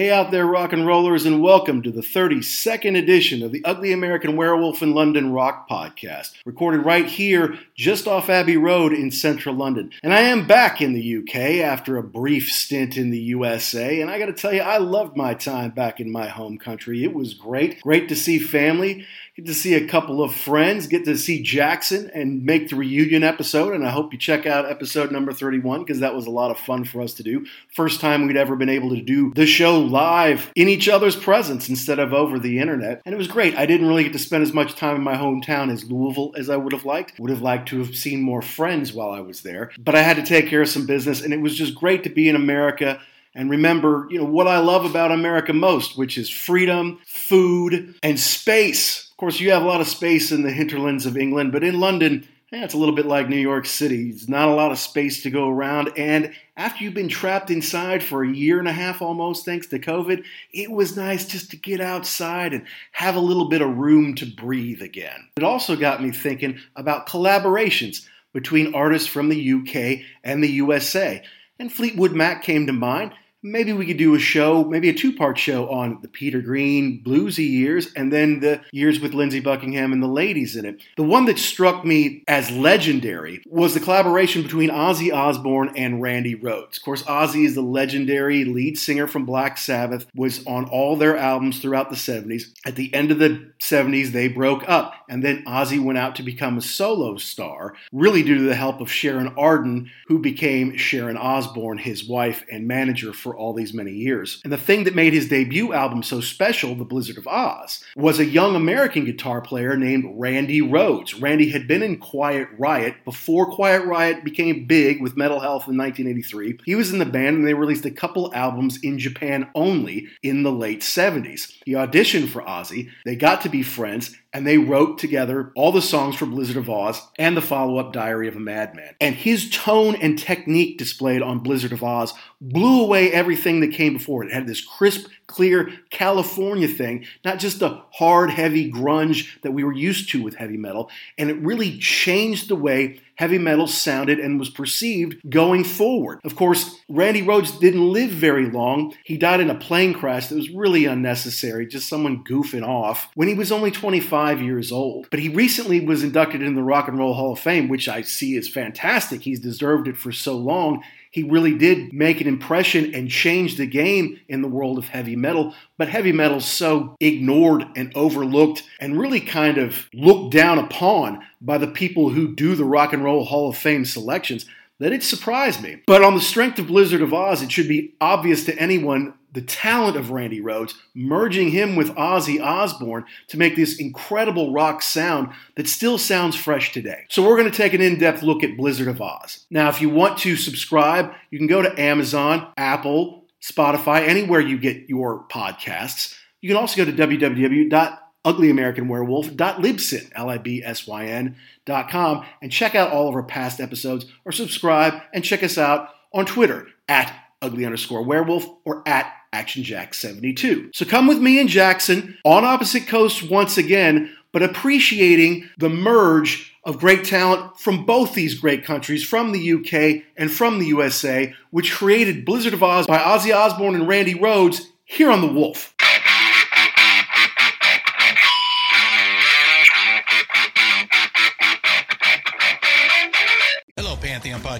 Hey out there, rock and rollers, and welcome to the 32nd edition of the Ugly American Werewolf in London Rock podcast, recorded right here just off Abbey Road in central London. And I am back in the UK after a brief stint in the USA, and I gotta tell you, I loved my time back in my home country. It was great. Great to see family, get to see a couple of friends, get to see Jackson and make the reunion episode, and I hope you check out episode number 31 because that was a lot of fun for us to do. First time we'd ever been able to do the show live in each other's presence instead of over the internet. And it was great. I didn't really get to spend as much time in my hometown as Louisville as I would have liked. Would have liked to have seen more friends while I was there. But I had to take care of some business, and it was just great to be in America and remember, you know, what I love about America most, which is freedom, food, and space. Of course, you have a lot of space in the hinterlands of England, but in London, yeah, it's a little bit like New York City. It's not a lot of space to go around. And after you've been trapped inside for a year and a half almost, thanks to COVID, it was nice just to get outside and have a little bit of room to breathe again. It also got me thinking about collaborations between artists from the UK and the USA. And Fleetwood Mac came to mind. Maybe we could do a show, maybe a two part show on the Peter Green bluesy years and then the years with Lindsey Buckingham and the ladies in it. The one that struck me as legendary was the collaboration between Ozzy Osbourne and Randy Rhoads. Of course, Ozzy is the legendary lead singer from Black Sabbath, was on all their albums throughout the 70s. At the end of the 70s, they broke up, and then Ozzy went out to become a solo star, really due to the help of Sharon Arden, who became Sharon Osbourne, his wife and manager for all these many years. And the thing that made his debut album so special, The Blizzard of Ozz, was a young American guitar player named Randy Rhoads. Randy had been in Quiet Riot before Quiet Riot became big with Metal Health in 1983. He was in the band and they released a couple albums in Japan only in the late 70s. He auditioned for Ozzy, they got to be friends, and they wrote together all the songs for Blizzard of Ozz and the follow up Diary of a Madman. And his tone and technique displayed on Blizzard of Ozz blew away everything that came before it. It had this crisp, clear California thing, not just the hard, heavy grunge that we were used to with heavy metal. And it really changed the way heavy metal sounded and was perceived going forward. Of course, Randy Rhoads didn't live very long. He died in a plane crash that was really unnecessary, just someone goofing off, when he was only 25 years old. But he recently was inducted in the Rock and Roll Hall of Fame, which I see is fantastic. He's deserved it for so long he really did make an impression and change the game in the world of heavy metal. But heavy metal's so ignored and overlooked and really kind of looked down upon by the people who do the Rock and Roll Hall of Fame selections that it surprised me. But on the strength of Blizzard of Ozz, it should be obvious to anyone the talent of Randy Rhoads, merging him with Ozzy Osbourne to make this incredible rock sound that still sounds fresh today. So, we're going to take an in depth look at Blizzard of Ozz. Now, if you want to subscribe, you can go to Amazon, Apple, Spotify, anywhere you get your podcasts. You can also go to www.uglyamericanwerewolf.libsyn, L-I-B-S-Y-N, dot com, and check out all of our past episodes or subscribe and check us out on Twitter at ugly underscore werewolf or at Action Jack 72. So come with me and Jackson on opposite coasts once again, but appreciating the merge of great talent from both these great countries, from the UK and from the USA, which created Blizzard of Ozz by Ozzy Osbourne and Randy Rhoads here on The Wolf.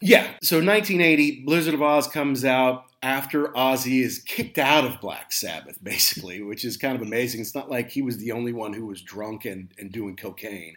Yeah. So 1980, Blizzard of Ozz comes out after Ozzy is kicked out of Black Sabbath, basically, which is kind of amazing. It's not like he was the only one who was drunk and, and doing cocaine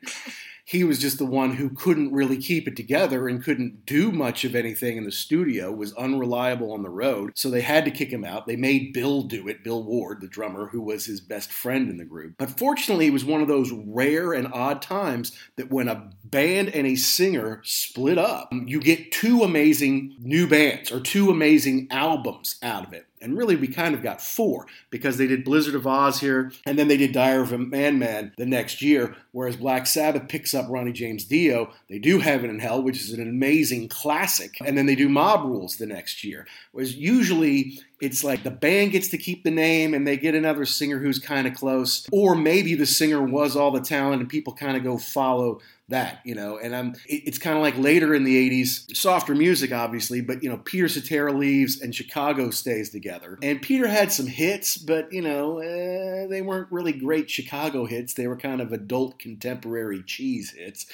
he was just the one who couldn't really keep it together and couldn't do much of anything in the studio, was unreliable on the road. So they had to kick him out. They made Bill do it, Bill Ward, the drummer, who was his best friend in the group. But fortunately, it was one of those rare and odd times that when a band and a singer split up, you get two amazing new bands or two amazing albums out of it. And really, we kind of got four because they did Blizzard of Ozz here, and then they did Diary of a Madman the next year. Whereas Black Sabbath picks up Ronnie James Dio, they do Heaven and Hell, which is an amazing classic, and then they do Mob Rules the next year. Whereas usually it's like the band gets to keep the name and they get another singer who's kind of close, or maybe the singer was all the talent and people kind of go follow that, you know. And I'm, it's kind of like later in the 80s, softer music, obviously, but, you know, Peter Cetera leaves and Chicago stays together. And Peter had some hits, but, you know, uh, they weren't really great Chicago hits. They were kind of adult contemporary cheese hits.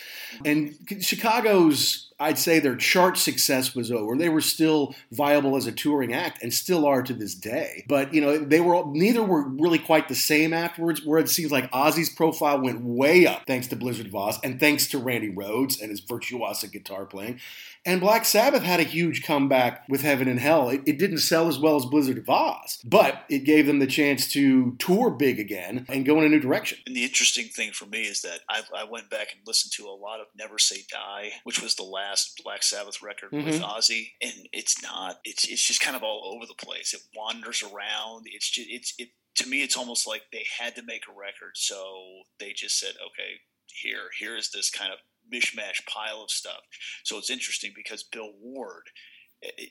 And Chicago's I'd say their chart success was over. They were still viable as a touring act and still are to this day. But you know, they were neither were really quite the same afterwards. Where it seems like Ozzy's profile went way up thanks to Blizzard of Ozz and thanks to Randy Rhoads and his virtuosic guitar playing. And Black Sabbath had a huge comeback with Heaven and Hell. It, it, didn't sell as well as Blizzard of Ozz, but it gave them the chance to tour big again and go in a new direction. And the interesting thing for me is that I, I went back and listened to a lot of Never Say Die, which was the last Black Sabbath record mm-hmm. with Ozzy, and it's not. It's it's just kind of all over the place. It wanders around. It's just it's it to me. It's almost like they had to make a record, so they just said, okay, here here is this kind of mishmash pile of stuff. So it's interesting because Bill Ward,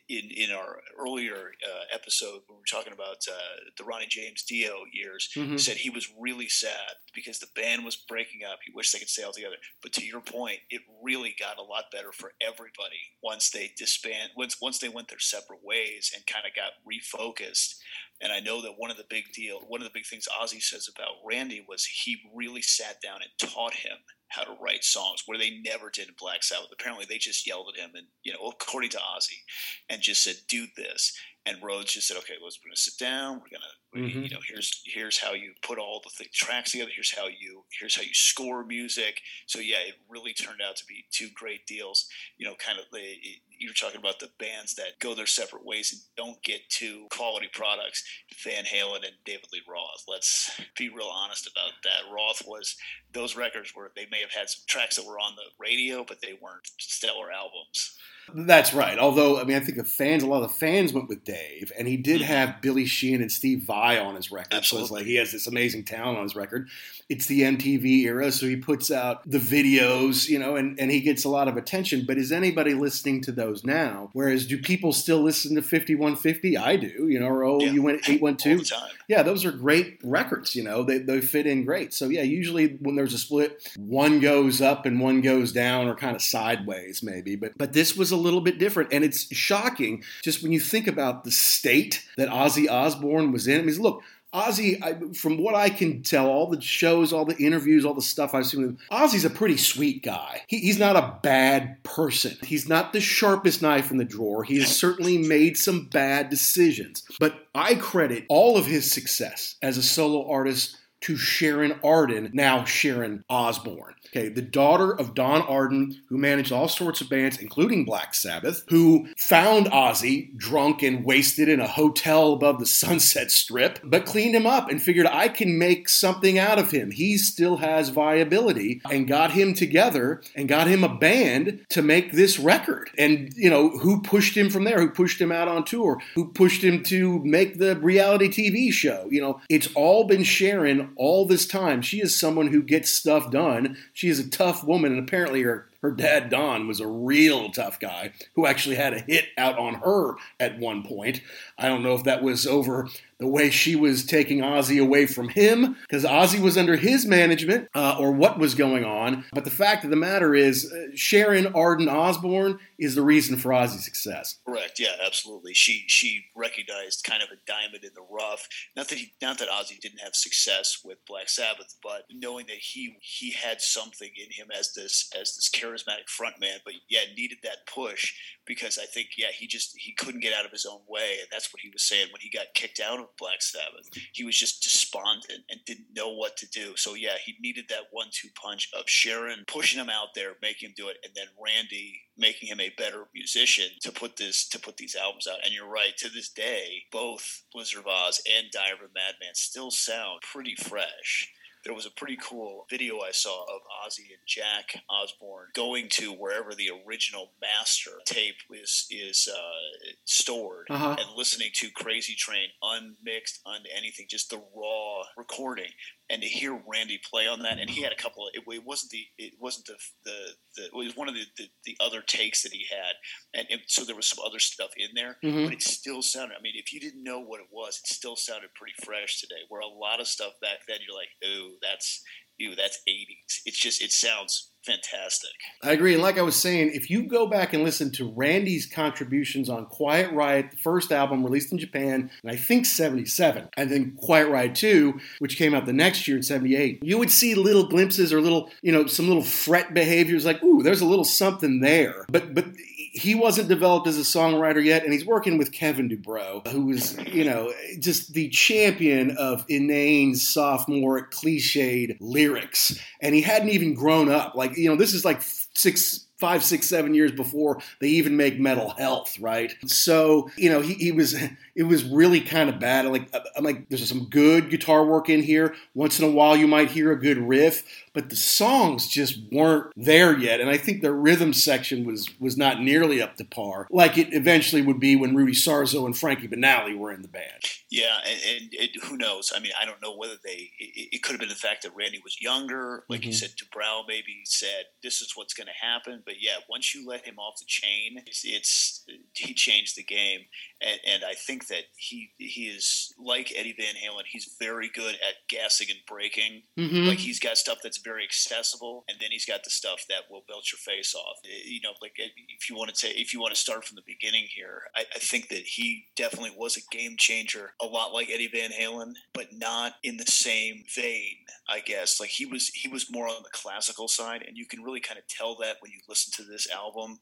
in in our earlier uh, episode when we were talking about uh, the Ronnie James Dio years, mm-hmm. said he was really sad because the band was breaking up. He wished they could stay all together. But to your point, it really got a lot better for everybody once they disband once once they went their separate ways and kind of got refocused. And I know that one of the big deal, one of the big things Ozzy says about Randy was he really sat down and taught him how to write songs where they never did in Black Sabbath. Apparently, they just yelled at him and you know, according to Ozzy, and just said, "Do this." And Rhoads just said, "Okay, let's we're gonna sit down. We're gonna, mm-hmm. you know, here's here's how you put all the th- tracks together. Here's how you here's how you score music." So yeah, it really turned out to be two great deals. You know, kind of the you were talking about the bands that go their separate ways and don't get to quality products. Van Halen and David Lee Roth. Let's be real honest about that. Roth was those records were they may have had some tracks that were on the radio, but they weren't stellar albums. That's right. Although, I mean, I think the fans, a lot of the fans went with Dave, and he did mm-hmm. have Billy Sheehan and Steve Vai on his record. Absolutely. So it's like he has this amazing talent on his record. It's the MTV era, so he puts out the videos, you know, and, and he gets a lot of attention. But is anybody listening to those now? Whereas, do people still listen to 5150? I do, you know, or oh, yeah. you went 812. Yeah, those are great records, you know, they, they fit in great. So, yeah, usually when there's a split, one goes up and one goes down or kind of sideways, maybe. But, but this was a little bit different. And it's shocking just when you think about the state that Ozzy Osbourne was in. I mean, look, Ozzy, I, from what I can tell, all the shows, all the interviews, all the stuff I've seen with him, Ozzy's a pretty sweet guy. He, he's not a bad person. He's not the sharpest knife in the drawer. He has certainly made some bad decisions. But I credit all of his success as a solo artist to Sharon Arden, now Sharon Osbourne. Okay, the daughter of Don Arden, who managed all sorts of bands, including Black Sabbath, who found Ozzy drunk and wasted in a hotel above the Sunset Strip, but cleaned him up and figured I can make something out of him. He still has viability and got him together and got him a band to make this record. And, you know, who pushed him from there? Who pushed him out on tour? Who pushed him to make the reality TV show? You know, it's all been Sharon all this time. She is someone who gets stuff done she is a tough woman, and apparently her her dad Don was a real tough guy who actually had a hit out on her at one point. I don't know if that was over the way she was taking Ozzy away from him because Ozzy was under his management uh, or what was going on. But the fact of the matter is, uh, Sharon Arden Osbourne is the reason for Ozzy's success. Correct. Yeah, absolutely. She she recognized kind of a diamond in the rough. Not that he, not that Ozzy didn't have success with Black Sabbath, but knowing that he he had something in him as this as this charismatic frontman, but yeah, needed that push because I think yeah he just he couldn't get out of his own way, and that's what he was saying when he got kicked out of Black Sabbath. He was just despondent and didn't know what to do. So yeah, he needed that one-two punch of Sharon pushing him out there, making him do it, and then Randy making him a better musician to put this to put these albums out. And you're right, to this day, both Blizzard of Ozz and Diary of a Madman still sound pretty fresh there was a pretty cool video I saw of Ozzy and Jack Osbourne going to wherever the original master tape is is uh, stored uh-huh. and listening to Crazy Train unmixed, on anything, just the raw recording and to hear Randy play on that, and he had a couple. Of, it, it wasn't the it wasn't the, the, the it was one of the, the, the other takes that he had, and it, so there was some other stuff in there, mm-hmm. but it still sounded. I mean, if you didn't know what it was, it still sounded pretty fresh today. Where a lot of stuff back then, you're like, oh, that's ew, that's 80s. It's just it sounds fantastic. I agree. And like I was saying, if you go back and listen to Randy's contributions on Quiet Riot, the first album released in Japan, and I think 77, and then Quiet Riot 2, which came out the next year in 78, you would see little glimpses or little, you know, some little fret behaviors like, ooh, there's a little something there. But but he wasn't developed as a songwriter yet, and he's working with Kevin DuBrow, who was, you know, just the champion of inane, sophomore, cliched lyrics. And he hadn't even grown up. Like, you know, this is like six five, six, seven years before they even make Metal Health, right? So, you know, he, he was it was really kind of bad. Like I'm like, there's some good guitar work in here. Once in a while, you might hear a good riff, but the songs just weren't there yet. And I think the rhythm section was was not nearly up to par, like it eventually would be when Rudy Sarzo and Frankie Banali were in the band. Yeah, and, and, and who knows? I mean, I don't know whether they. It, it, could have been the fact that Randy was younger, like mm-hmm. you said. DuBrow maybe said, "This is what's going to happen." But yeah, once you let him off the chain, it's, it's he changed the game, and, and I think that he he is like Eddie Van Halen. He's very good at gassing and braking. Mm-hmm. Like he's got stuff that's very accessible, and then he's got the stuff that will belt your face off. Eh, you know, like eh, if you want to say if you want to start from the beginning here, I, I think that he definitely was a game changer, a lot like Eddie Van Halen, but not in the same vein. I guess like he was he was more on the classical side, and you can really kind of tell that when you listen to this album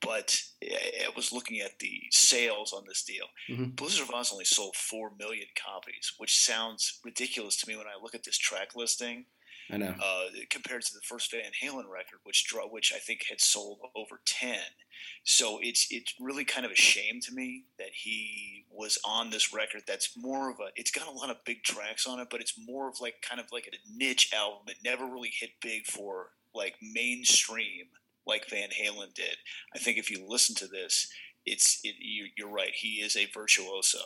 but I was looking at the sales on this deal. Mm-hmm. Blizzard of Oz only sold four million copies, which sounds ridiculous to me when I look at this track listing. I know. Uh, compared to the first Van Halen record, which draw, which I think had sold over ten. So it's it's really kind of a shame to me that he was on this record. That's more of a. It's got a lot of big tracks on it, but it's more of like kind of like a niche album. It never really hit big for like mainstream like Van Halen did. I think if you listen to this, it's it, you, are right. He is a virtuoso.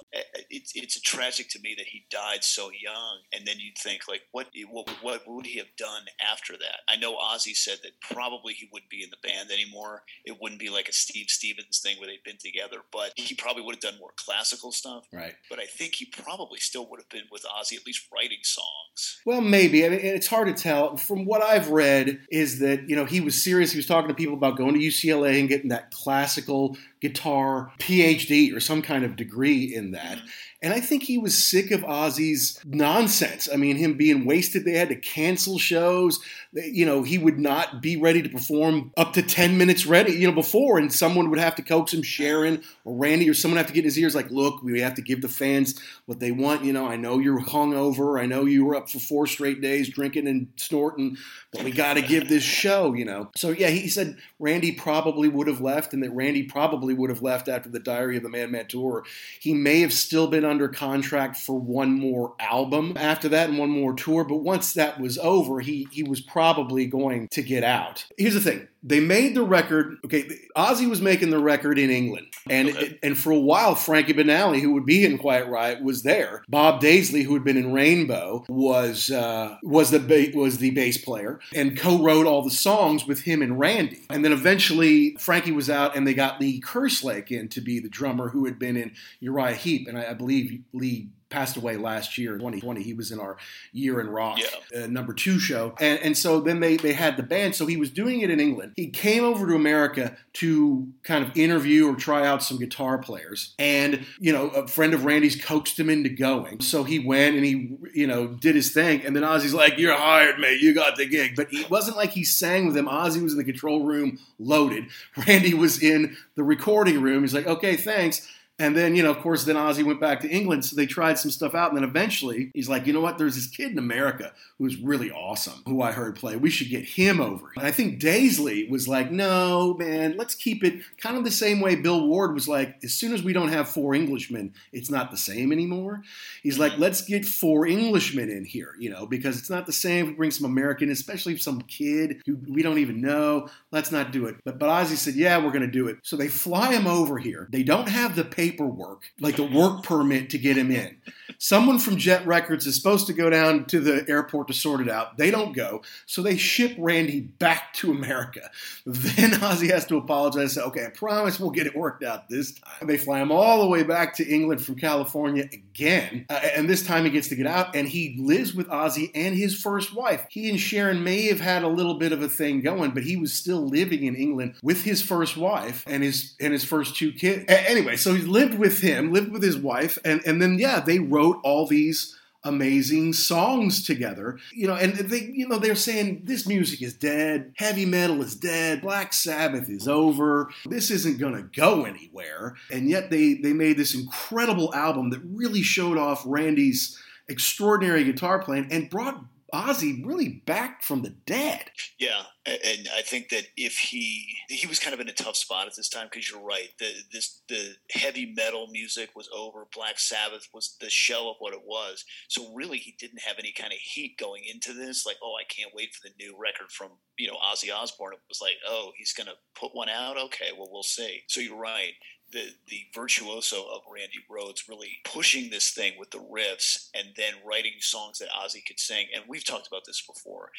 It's it's tragic to me that he died so young, and then you'd think like, what what what would he have done after that? I know Ozzy said that probably he wouldn't be in the band anymore. It wouldn't be like a Steve Stevens thing where they'd been together, but he probably would have done more classical stuff. Right. But I think he probably still would have been with Ozzy, at least writing songs. Well, maybe. I mean, it's hard to tell. From what I've read, is that you know he was serious. He was talking to people about going to UCLA and getting that classical guitar PhD or some kind of degree in that. And I think he was sick of Ozzy's nonsense. I mean, him being wasted. They had to cancel shows. You know, he would not be ready to perform up to 10 minutes ready, you know, before. And someone would have to coax him, Sharon or Randy, or someone have to get in his ears like, look, we have to give the fans what they want. You know, I know you're hungover. I know you were up for four straight days drinking and snorting, but we got to give this show, you know. So, yeah, he said Randy probably would have left and that Randy probably would have left after the Diary of the Madman tour. He may have still been under contract for one more album after that and one more tour. But once that was over, he he was probably going to get out. Here's the thing: they made the record. Okay, Ozzy was making the record in England, and okay. and for a while, Frankie Banali, who would be in Quiet Riot, was there. Bob Daisley, who had been in Rainbow, was uh, was the ba- was the bass player and co-wrote all the songs with him and Randy. And then eventually, Frankie was out, and they got Lee Kerslake in to be the drummer, who had been in Uriah Heep, and I, I believe Lee passed away last year, 2020. He was in our Year in Rock yeah. uh, number two show. And, and so then they, they had the band. So he was doing it in England. He came over to America to kind of interview or try out some guitar players. And, you know, a friend of Randy's coaxed him into going. So he went and he, you know, did his thing. And then Ozzy's like, You're hired, mate. You got the gig. But it wasn't like he sang with him. Ozzy was in the control room loaded. Randy was in the recording room. He's like, Okay, thanks. And then, you know, of course, then Ozzy went back to England, so they tried some stuff out. And then eventually, he's like, you know what? There's this kid in America who's really awesome, who I heard play. We should get him over. And I think Daisley was like, no, man, let's keep it kind of the same way Bill Ward was like, as soon as we don't have four Englishmen, it's not the same anymore. He's like, let's get four Englishmen in here, you know, because it's not the same. We bring some American, especially some kid who we don't even know. Let's not do it. But, but Ozzy said, yeah, we're going to do it. So they fly him over here. They don't have the paper paperwork, like the work permit to get him in. Someone from Jet Records is supposed to go down to the airport to sort it out. They don't go, so they ship Randy back to America. Then Ozzy has to apologize. Say, okay, I promise we'll get it worked out this time. They fly him all the way back to England from California again, uh, and this time he gets to get out, and he lives with Ozzy and his first wife. He and Sharon may have had a little bit of a thing going, but he was still living in England with his first wife and his and his first two kids. A- anyway, so he lived with him, lived with his wife, and and then yeah, they wrote all these amazing songs together. You know, and they, you know, they're saying this music is dead, heavy metal is dead, Black Sabbath is over, this isn't to go anywhere. And yet they they made this incredible album that really showed off Randy's extraordinary guitar playing and brought Ozzy really back from the dead. Yeah, and I think that if he he was kind of in a tough spot at this time because you're right, the this the heavy metal music was over. Black Sabbath was the shell of what it was. So really, he didn't have any kind of heat going into this. Like, oh, I can't wait for the new record from you know Ozzy Osbourne. It was like, oh, he's gonna put one out. Okay, well, we'll see. So you're right the the virtuoso of Randy Rhoads really pushing this thing with the riffs and then writing songs that Ozzy could sing. And we've talked about this before.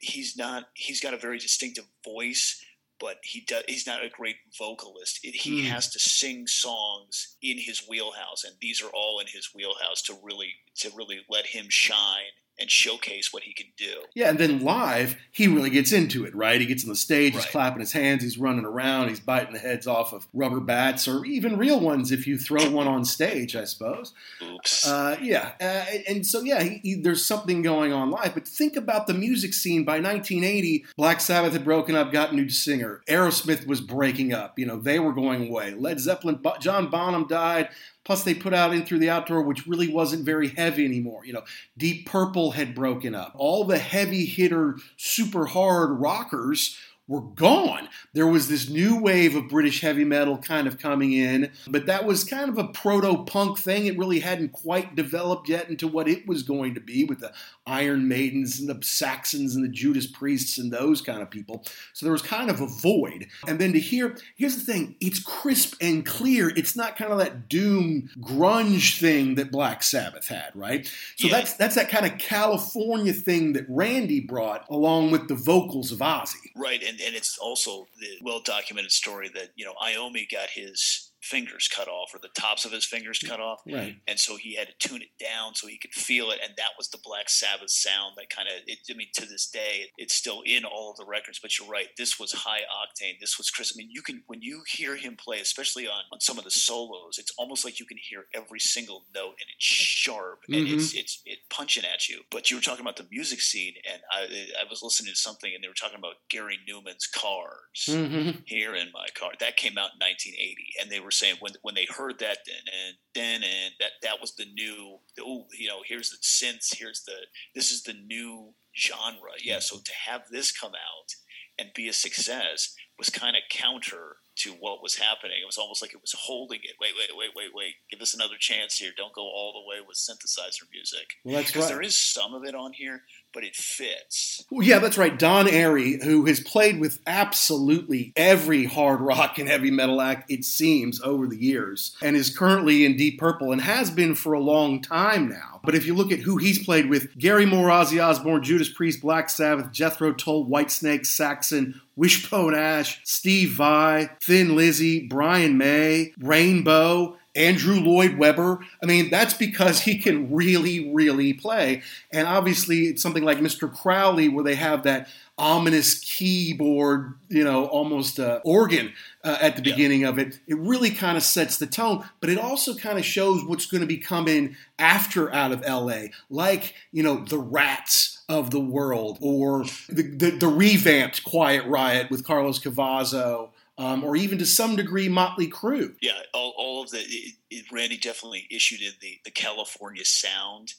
He's not he's got a very distinctive voice, but he does he's not a great vocalist. It, he mm. has to sing songs in his wheelhouse, and these are all in his wheelhouse to really to really let him shine and showcase what he can do. Yeah, and then live, he really gets into it, right? He gets on the stage, right. he's clapping his hands, he's running around, he's biting the heads off of rubber bats or even real ones if you throw one on stage, I suppose. Oops. Uh, yeah, uh, and so yeah, he, he, there's something going on live. But think about the music scene. By 1980, Black Sabbath had broken up, got a new singer. Aerosmith was breaking up. You know, they were going away. Led Zeppelin, John Bonham died. Plus, they put out In Through the Outdoor, which really wasn't very heavy anymore. You know, Deep Purple had broken up. All the heavy hitter, super hard rockers were gone. There was this new wave of British heavy metal kind of coming in, but that was kind of a proto punk thing. It really hadn't quite developed yet into what it was going to be with the Iron Maidens and the Saxons and the Judas Priests and those kind of people. So there was kind of a void. And then to hear, here's the thing it's crisp and clear. It's not kind of that doom grunge thing that Black Sabbath had, right? So yeah. that's that's that kind of California thing that Randy brought along with the vocals of Ozzy. Right, and, and it's also the well documented story that, you know, Iommi got his fingers cut off or the tops of his fingers cut off. Right. And so he had to tune it down so he could feel it. And that was the Black Sabbath sound that kind of, I mean, to this day, it's still in all of the records. But you're right. This was high octane. This was Chris. I mean, you can, when you hear him play, especially on, on some of the solos, it's almost like you can hear every single note and it's sharp and mm-hmm. it's, it's, it punching at you. But you were talking about the music scene and I, I was listening to something and they were talking about Gary Numan's cars mm-hmm. here in my car. That came out in 1980 and they were were saying when when they heard that then and then and that that was the new oh you know here's the synths here's the this is the new genre yeah so to have this come out and be a success was kind of counter to what was happening. It was almost like it was holding it. Wait, wait, wait, wait, wait. Give us another chance here. Don't go all the way with synthesizer music. Well, right. There is some of it on here, but it fits. Well, yeah, that's right. Don Airey, who has played with absolutely every hard rock and heavy metal act, it seems, over the years, and is currently in Deep Purple and has been for a long time now. But if you look at who he's played with, Gary Moore, Ozzy Osbourne, Judas Priest, Black Sabbath, Jethro Tull, Whitesnake, Saxon, Wishbone Ash, Steve Vai, Thin Lizzy, Brian May, Rainbow, Andrew Lloyd Webber. I mean, that's because he can really, really play. And obviously, it's something like Mr. Crowley, where they have that ominous keyboard, you know, almost uh, organ uh, at the beginning yeah. of it. It really kind of sets the tone, but it also kind of shows what's going to be coming after out of LA, like, you know, the Ratts of the world or the, the, the revamped Quiet Riot with Carlos Cavazo um, or even to some degree Motley Crue. Yeah, all, all of the it, it, Randy definitely issued in the the California sound,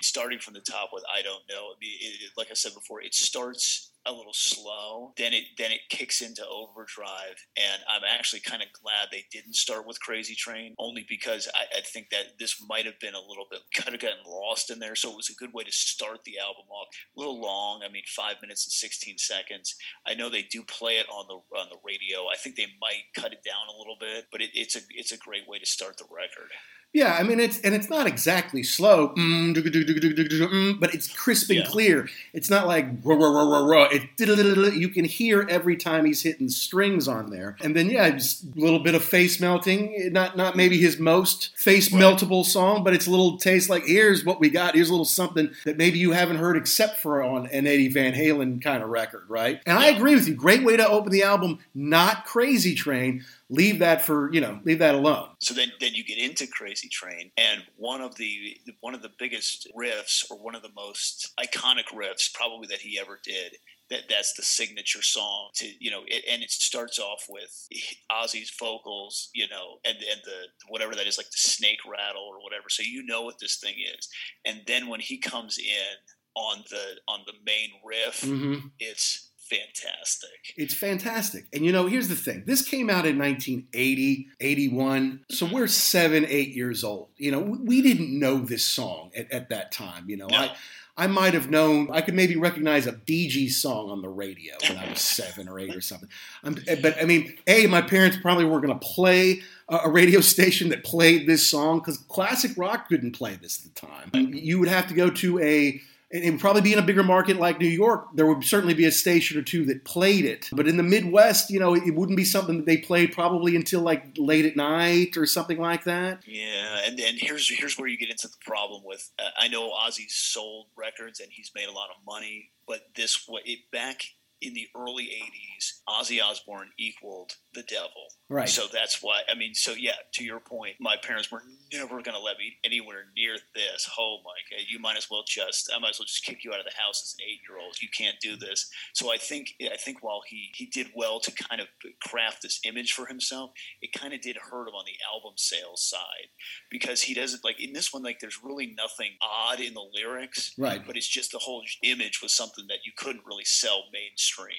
starting from the top with I don't know. It, like I said before, it starts a little slow. Then it then it kicks into overdrive, and I'm actually kind of glad they didn't start with Crazy Train, only because I, I think that this might have been a little bit kind of gotten lost in there. So it was a good way to start the album off. A little long, I mean, five minutes and 16 seconds. I know they do play it on the on the radio. I think they might cut it down a little bit, but it, it's a it's a great way to start the record. Yeah, I mean it's and it's not exactly slow, mm, but it's crisp and yeah. clear. It's not like rah, rah, rah, rah, rah. It, you can hear every time he's hitting strings on there, and then yeah, just a little bit of face melting. Not not maybe his most face meltable song, but it's a little taste like here's what we got. Here's a little something that maybe you haven't heard except for on an Eddie Van Halen kind of record, right? And I agree with you. Great way to open the album. Not Crazy Train leave that for you know leave that alone. So then then you get into crazy train and one of the one of the biggest riffs or one of the most iconic riffs probably that he ever did that that's the signature song to you know it, and it starts off with Ozzy's vocals you know and and the whatever that is like the snake rattle or whatever. So you know what this thing is. And then when he comes in on the on the main riff mm-hmm. it's fantastic. It's fantastic. And you know, here's the thing this came out in 1980, 81. So we're seven, eight years old. You know, we didn't know this song at, at that time. You know, no. I. I might have known, I could maybe recognize a Bee Gees song on the radio when I was seven or eight or something. Um, but I mean, A, my parents probably weren't going to play a radio station that played this song because classic rock couldn't play this at the time. You would have to go to a it would probably be in a bigger market like New York. There would certainly be a station or two that played it. But in the Midwest, you know, it wouldn't be something that they played probably until like late at night or something like that. Yeah, and, and here's here's where you get into the problem with. Uh, I know Ozzy's sold records and he's made a lot of money, but this it back in the early 80s, Ozzy Osbourne equaled the devil. Right. So that's why, I mean, so yeah, to your point, my parents were never going to let me anywhere near this. Oh my God, you might as well just, I might as well just kick you out of the house as an eight year old. You can't do this. So I think, I think while he, he did well to kind of craft this image for himself, it kind of did hurt him on the album sales side because he doesn't, like in this one, like there's really nothing odd in the lyrics. Right. But it's just the whole image was something that you couldn't really sell mainstream.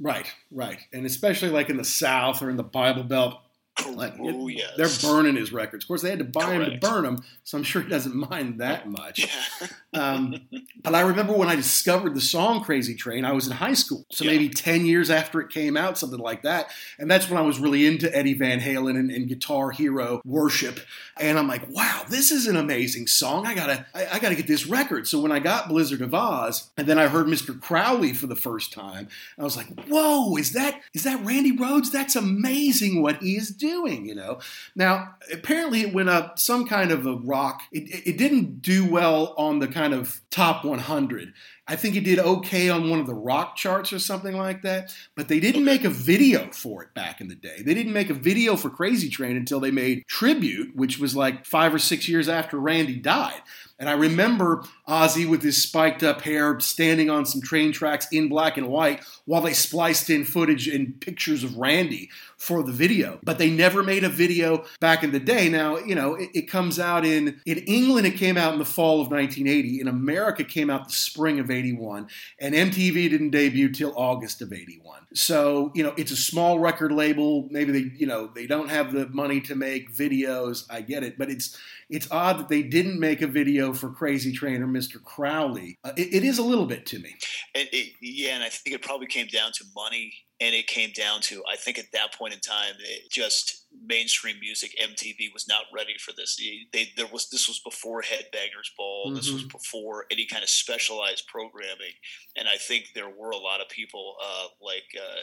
Right, right, and especially like in the South or in the Bible Belt, like, oh, yes. They're burning his records. Of course, they had to buy Correct. him to burn them, so I'm sure he doesn't mind that much. um, but I remember when I discovered the song Crazy Train, I was in high school. So yeah. maybe 10 years after it came out, something like that. And that's when I was really into Eddie Van Halen and, and Guitar Hero worship. And I'm like, wow, this is an amazing song. I gotta, I, I gotta get this record. So when I got Blizzard of Ozz, and then I heard Mr. Crowley for the first time, I was like, whoa, is that is that Randy Rhoads? That's amazing what he is doing doing, you know. Now, apparently it went up some kind of a rock. It, it didn't do well on the kind of top 100. I think it did okay on one of the rock charts or something like that, but they didn't make a video for it back in the day. They didn't make a video for Crazy Train until they made Tribute, which was like five or six years after Randy died. And I remember Ozzy with his spiked up hair standing on some train tracks in black and white while they spliced in footage and pictures of Randy for the video. But they never made a video back in the day. Now, you know, it, it comes out in in England it came out in the fall of 1980. In America came out the spring of 81 and MTV didn't debut till August of 81. So, you know, it's a small record label. Maybe they, you know, they don't have the money to make videos. I get it, but it's it's odd that they didn't make a video for Crazy Train or Mr. Crowley. Uh, it, it is a little bit to me. It, it, yeah, and I think it probably came down to money, and it came down to I think at that point in time, it just mainstream music, MTV was not ready for this. They, they, there was this was before Headbangers Ball. Mm-hmm. This was mm-hmm. before any kind of specialized programming, and I think there were a lot of people uh, like. Uh,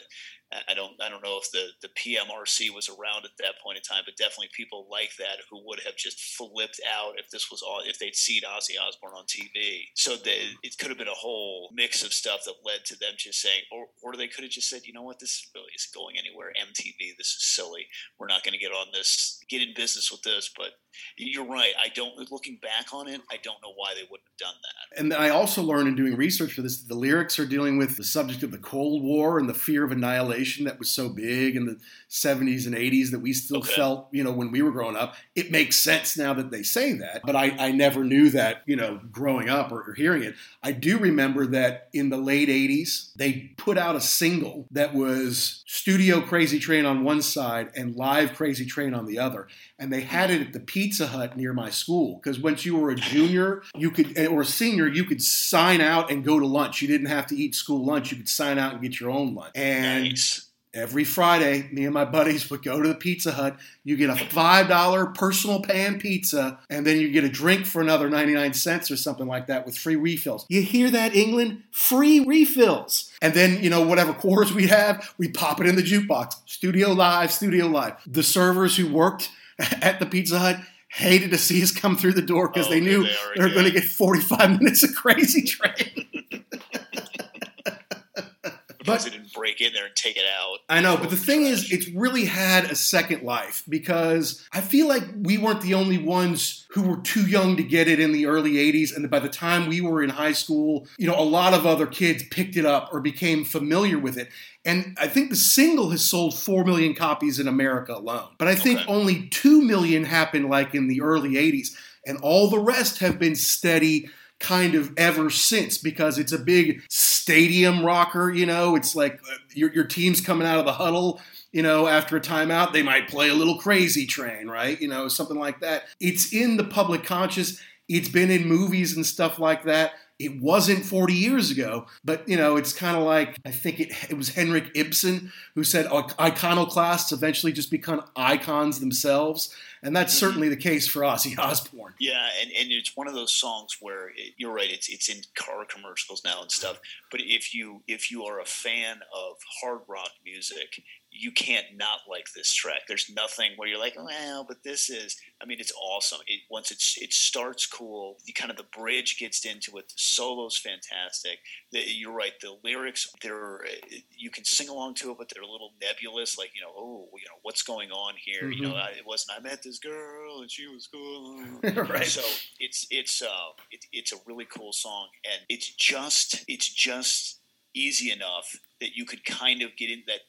I don't I don't know if the, the PMRC was around at that point in time, but definitely people like that who would have just flipped out if this was all if they'd seen Ozzy Osbourne on TV. So they, it could have been a whole mix of stuff that led to them just saying, or or they could have just said, you know what, this really isn't going anywhere. MTV, this is silly. We're not going to get on this, get in business with this. But you're right. I don't. Looking back on it, I don't know why they wouldn't have done that. And I also learned in doing research for this, the lyrics are dealing with the subject of the Cold War and the fear of annihilation that was so big in the 70s and 80s that we still okay. felt, you know, when we were growing up. It makes sense now that they say that, but I, I never knew that, you know, growing up or, or hearing it. I do remember that in the late 80s, they put out a single that was Studio Crazy Train on one side and Live Crazy Train on the other. And they had it at the Pizza Hut near my school because once you were a junior, you could, eh, or a senior, you could sign out and go to lunch. You didn't have to eat school lunch. You could sign out and get your own lunch. And nice every Friday, me and my buddies would go to the Pizza Hut. You get a $5 personal pan pizza, and then you get a drink for another 99 cents or something like that with free refills. You hear that, England? Free refills. And then, you know, whatever quarters we have, we pop it in the jukebox. Studio Live, Studio Live. The servers who worked at the Pizza Hut hated to see us come through the door because oh, they knew they, they were going to get 45 minutes of crazy train. But they didn't break in there and take it out. I know, but the thing trash. is, it's really had a second life because I feel like we weren't the only ones who were too young to get it in the early 80s. And by the time we were in high school, you know, a lot of other kids picked it up or became familiar with it. And I think the single has sold 4 million copies in America alone. But I think okay. only 2 million happened like in the early 80s. And all the rest have been steady kind of ever since because it's a big stadium rocker. You know, it's like uh, your, your team's coming out of the huddle. You know, after a timeout, they might play a little crazy train, right? You know, something like that. It's in the public conscious. It's been in movies and stuff like that. It wasn't 40 years ago, but you know, it's kind of like I think it, it was Henrik Ibsen who said iconoclasts eventually just become icons themselves, and that's mm-hmm. certainly the case for Ozzy Osbourne. Yeah, and, and it's one of those songs where it, you're right. It's it's in car commercials now and stuff. But if you if you are a fan of hard rock music, you can't not like this track. There's nothing where you're like, well, but this is. I mean, it's awesome. It once it's it starts cool. The kind of the bridge gets into it. The solo's fantastic. The, you're right. The lyrics, they're you can sing along to it, but they're a little nebulous. Like you know, oh, you know, what's going on here? Mm-hmm. You know, mm-hmm. I, it wasn't. I met this girl and she was cool. right. So it's it's uh it, it's a really cool song, and it's just it's just easy enough that you could kind of get into that.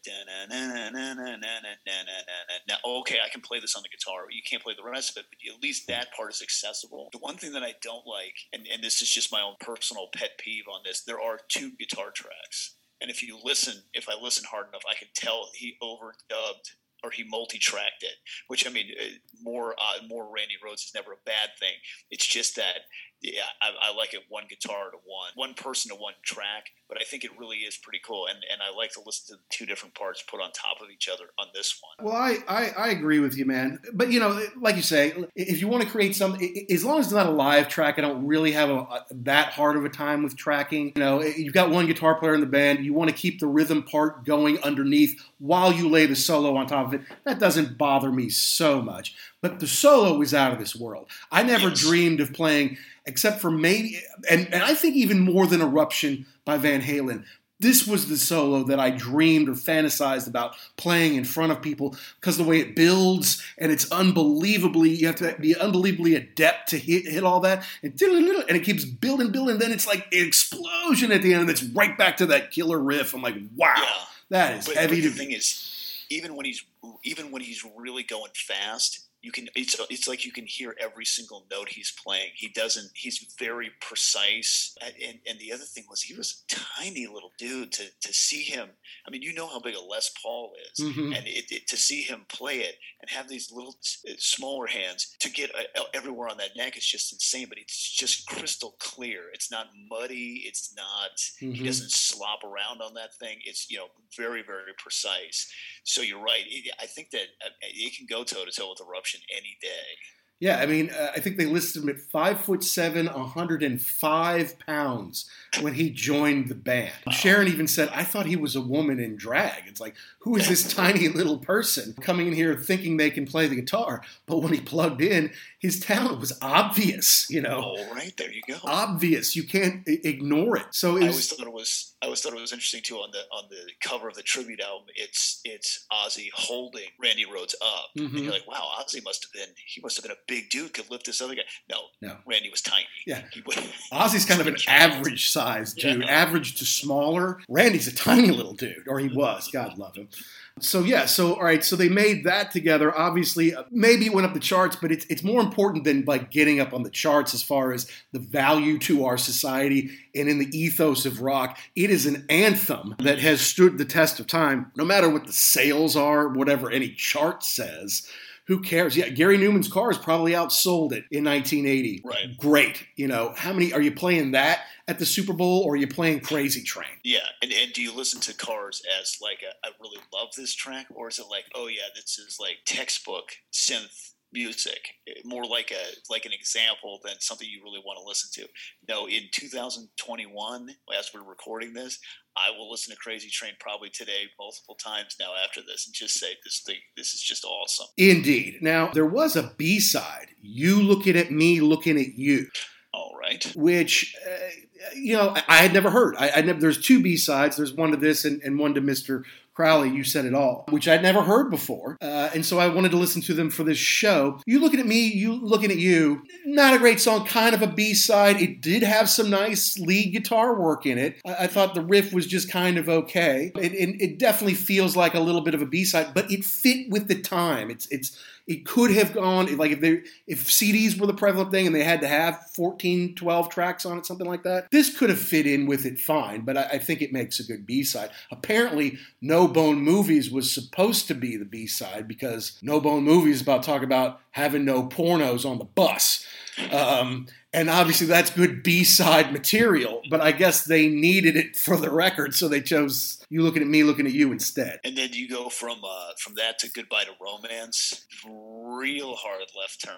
Okay, I can play this on the guitar. You can't play the rest of it, but at least that part is accessible. The one thing that I don't like, and, and this is just my own personal pet peeve on this, there are two guitar tracks And if you listen, if I listen hard enough, I can tell he overdubbed or he multi-tracked it. Which I mean, uh, more uh, more Randy Rhoads is never a bad thing. It's just that yeah, I, I, like it one guitar to one, one person to one track. But I think it really is pretty cool, and and I like to listen to two different parts put on top of each other on this one. Well, I I, I agree with you, man. But you know, like you say, if you want to create something, as long as it's not a live track, I don't really have a, a, that hard of a time with tracking. You know, you've got one guitar player in the band, you want to keep the rhythm part going underneath while you lay the solo on top of it. That doesn't bother me so much. But the solo is out of this world. I never yes. dreamed of playing except for maybe, and, and I think even more than Eruption by Van Halen. This was the solo that I dreamed or fantasized about playing in front of people because the way it builds and it's unbelievably, you have to be unbelievably adept to hit, hit all that. And, and it keeps building, building. Then it's like an explosion at the end and it's right back to that killer riff. I'm like, wow, yeah. that is but, heavy. But the thing is, even when he's even when he's really going fast, you can it's it's like you can hear every single note he's playing. He doesn't. He's very precise. And and the other thing was he was a tiny little dude. To to see him, I mean, you know how big a Les Paul is, mm-hmm. and it, it, to see him play it and have these little smaller hands to get uh, everywhere on that neck is just insane. But it's just crystal clear. It's not muddy. It's not. Mm-hmm. He doesn't slop around on that thing. It's you know very very precise. So you're right. I think that uh, it can go toe to toe with Any day. Yeah, I mean, uh, I think they listed him at five foot seven, 105 pounds when he joined the band. Sharon even said, I thought he was a woman in drag. It's like, who is this tiny little person coming in here thinking they can play the guitar? But when he plugged in, his talent was obvious, you know. Oh, right, there you go. Obvious. You can't ignore it. So it I always thought it was I always thought it was interesting too on the on the cover of the tribute album. It's it's Ozzy holding Randy Rhoads up, mm-hmm. and you're mm-hmm. like, wow, Ozzy must have been he must have been a big dude, could lift this other guy. No, no, Randy was tiny. Yeah, he was, Ozzy's kind of an average size dude, yeah. average to smaller. Randy's a tiny little dude, or he was. God love him. So yeah, so all right, so they made that together. Obviously, uh, maybe went up the charts, but it's it's more important than like getting up on the charts as far as the value to our society and in the ethos of rock. It is an anthem that has stood the test of time, no matter what the sales are, whatever any chart says. Who cares? Yeah, Gary Numan's Cars probably outsold it in 1980. Right. Great. You know, how many are you playing that at the Super Bowl or are you playing Crazy Train? Yeah. And, and do you listen to Cars as like, a, I really love this track? Or is it like, oh, yeah, this is like textbook synth music more like a like an example than something you really want to listen to no in 2021 as we're recording this i will listen to crazy train probably today multiple times now after this and just say this thing this is just awesome. Indeed. Now there was a b-side you looking at me looking at you. All right. Which uh, you know I, I, had never heard. I, I never there's two b-sides. There's one to this and, and one to mr Crowley, you said it all, which I'd never heard before. Uh, and so I wanted to listen to them for this show. You looking at me, you looking at you. Not a great song, kind of a B side. It did have some nice lead guitar work in it. I, I thought the riff was just kind of okay. It, it, it definitely feels like a little bit of a B side, but it fit with the time. It's it's it could have gone like if they if CDs were the prevalent thing and they had to have 14, 12 tracks on it, something like that. This could have fit in with it fine, but I, I think it makes a good B side. Apparently, No Bone Movies was supposed to be the B side because No Bone Movies about talk about having no pornos on the bus. Um, and obviously that's good B-side material, but I guess they needed it for the record, so they chose you looking at me, looking at you instead. And then you go from uh, from that to Goodbye to Romance, real hard left turn.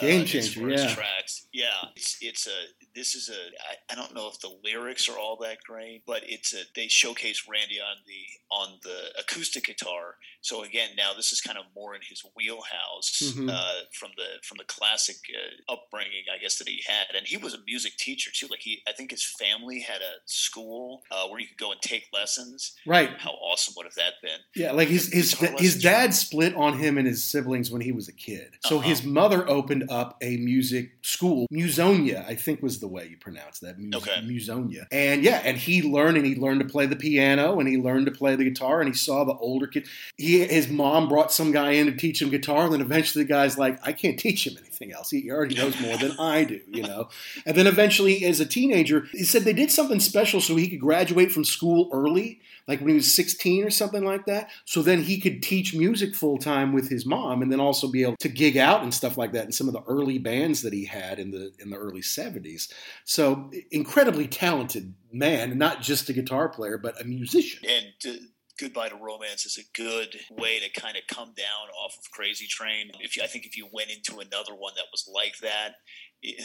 Uh, Game uh, changer, yeah. Tracks, yeah. It's it's a this is a I, I don't know if the lyrics are all that great, but it's a they showcase Randy on the on the acoustic guitar. So again, now this is kind of more in his wheelhouse mm-hmm. uh, from the from the classic uh, upbringing, I guess that he had, and he was a music teacher too. Like he, I think his family had a school uh, where you could go and take lessons. Right. How awesome would have that been? Yeah, like his his his dad split on him and his siblings when he was a kid. So uh-huh. his mother opened up a music school, Musonia, I think was the way you pronounce that. Mus- okay. Musonia. And yeah, and he learned and he learned to play the piano and he learned to play the guitar and he saw the older kid. He his mom brought some guy in to teach him guitar, and then eventually the guy's like like, I can't teach him anything else. He already knows more than I do, you know. And then eventually, as a teenager, he said they did something special so he could graduate from school early, like when he was 16 or something like that. So then he could teach music full time with his mom, and then also be able to gig out and stuff like that in some of the early bands that he had in the in the early 70s. So incredibly talented man, not just a guitar player, but a musician. And. Goodbye to Romance is a good way to kind of come down off of Crazy Train. If you, I think if you went into another one that was like that,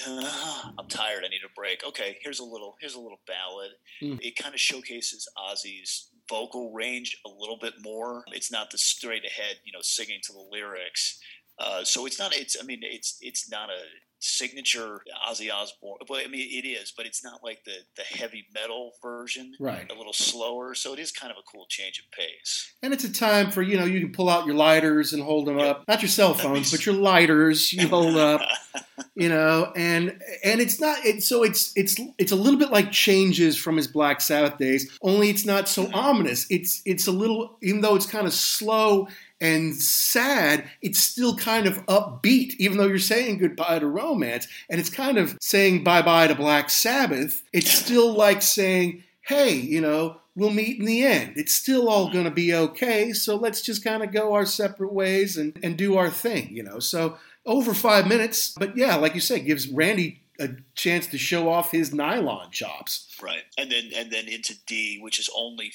uh, I'm tired. I need a break. Okay, here's a little here's a little ballad. Mm. It kind of showcases Ozzy's vocal range a little bit more. It's not the straight ahead, you know, singing to the lyrics. Uh, so it's not. It's. I mean, it's. It's not a signature Ozzy Osbourne. But I mean, it is, but it's not like the the heavy metal version. Right. A little slower, so it is kind of a cool change of pace. And it's a time for you know you can pull out your lighters and hold them yep. up, not your cell phones, but your lighters. You hold up, you know, and and it's not. It, so it's it's it's a little bit like changes from his Black Sabbath days. Only it's not so mm-hmm. ominous. It's it's a little, even though it's kind of slow and sad, it's still kind of upbeat, even though you're saying goodbye to romance. And it's kind of saying bye bye to Black Sabbath. It's still like saying, hey, you know, we'll meet in the end. It's still all going to be okay. So let's just kind of go our separate ways and, and do our thing, you know. So over five minutes. But yeah, like you said, gives Randy a chance to show off his nylon chops. Right, and then and then into D, which is only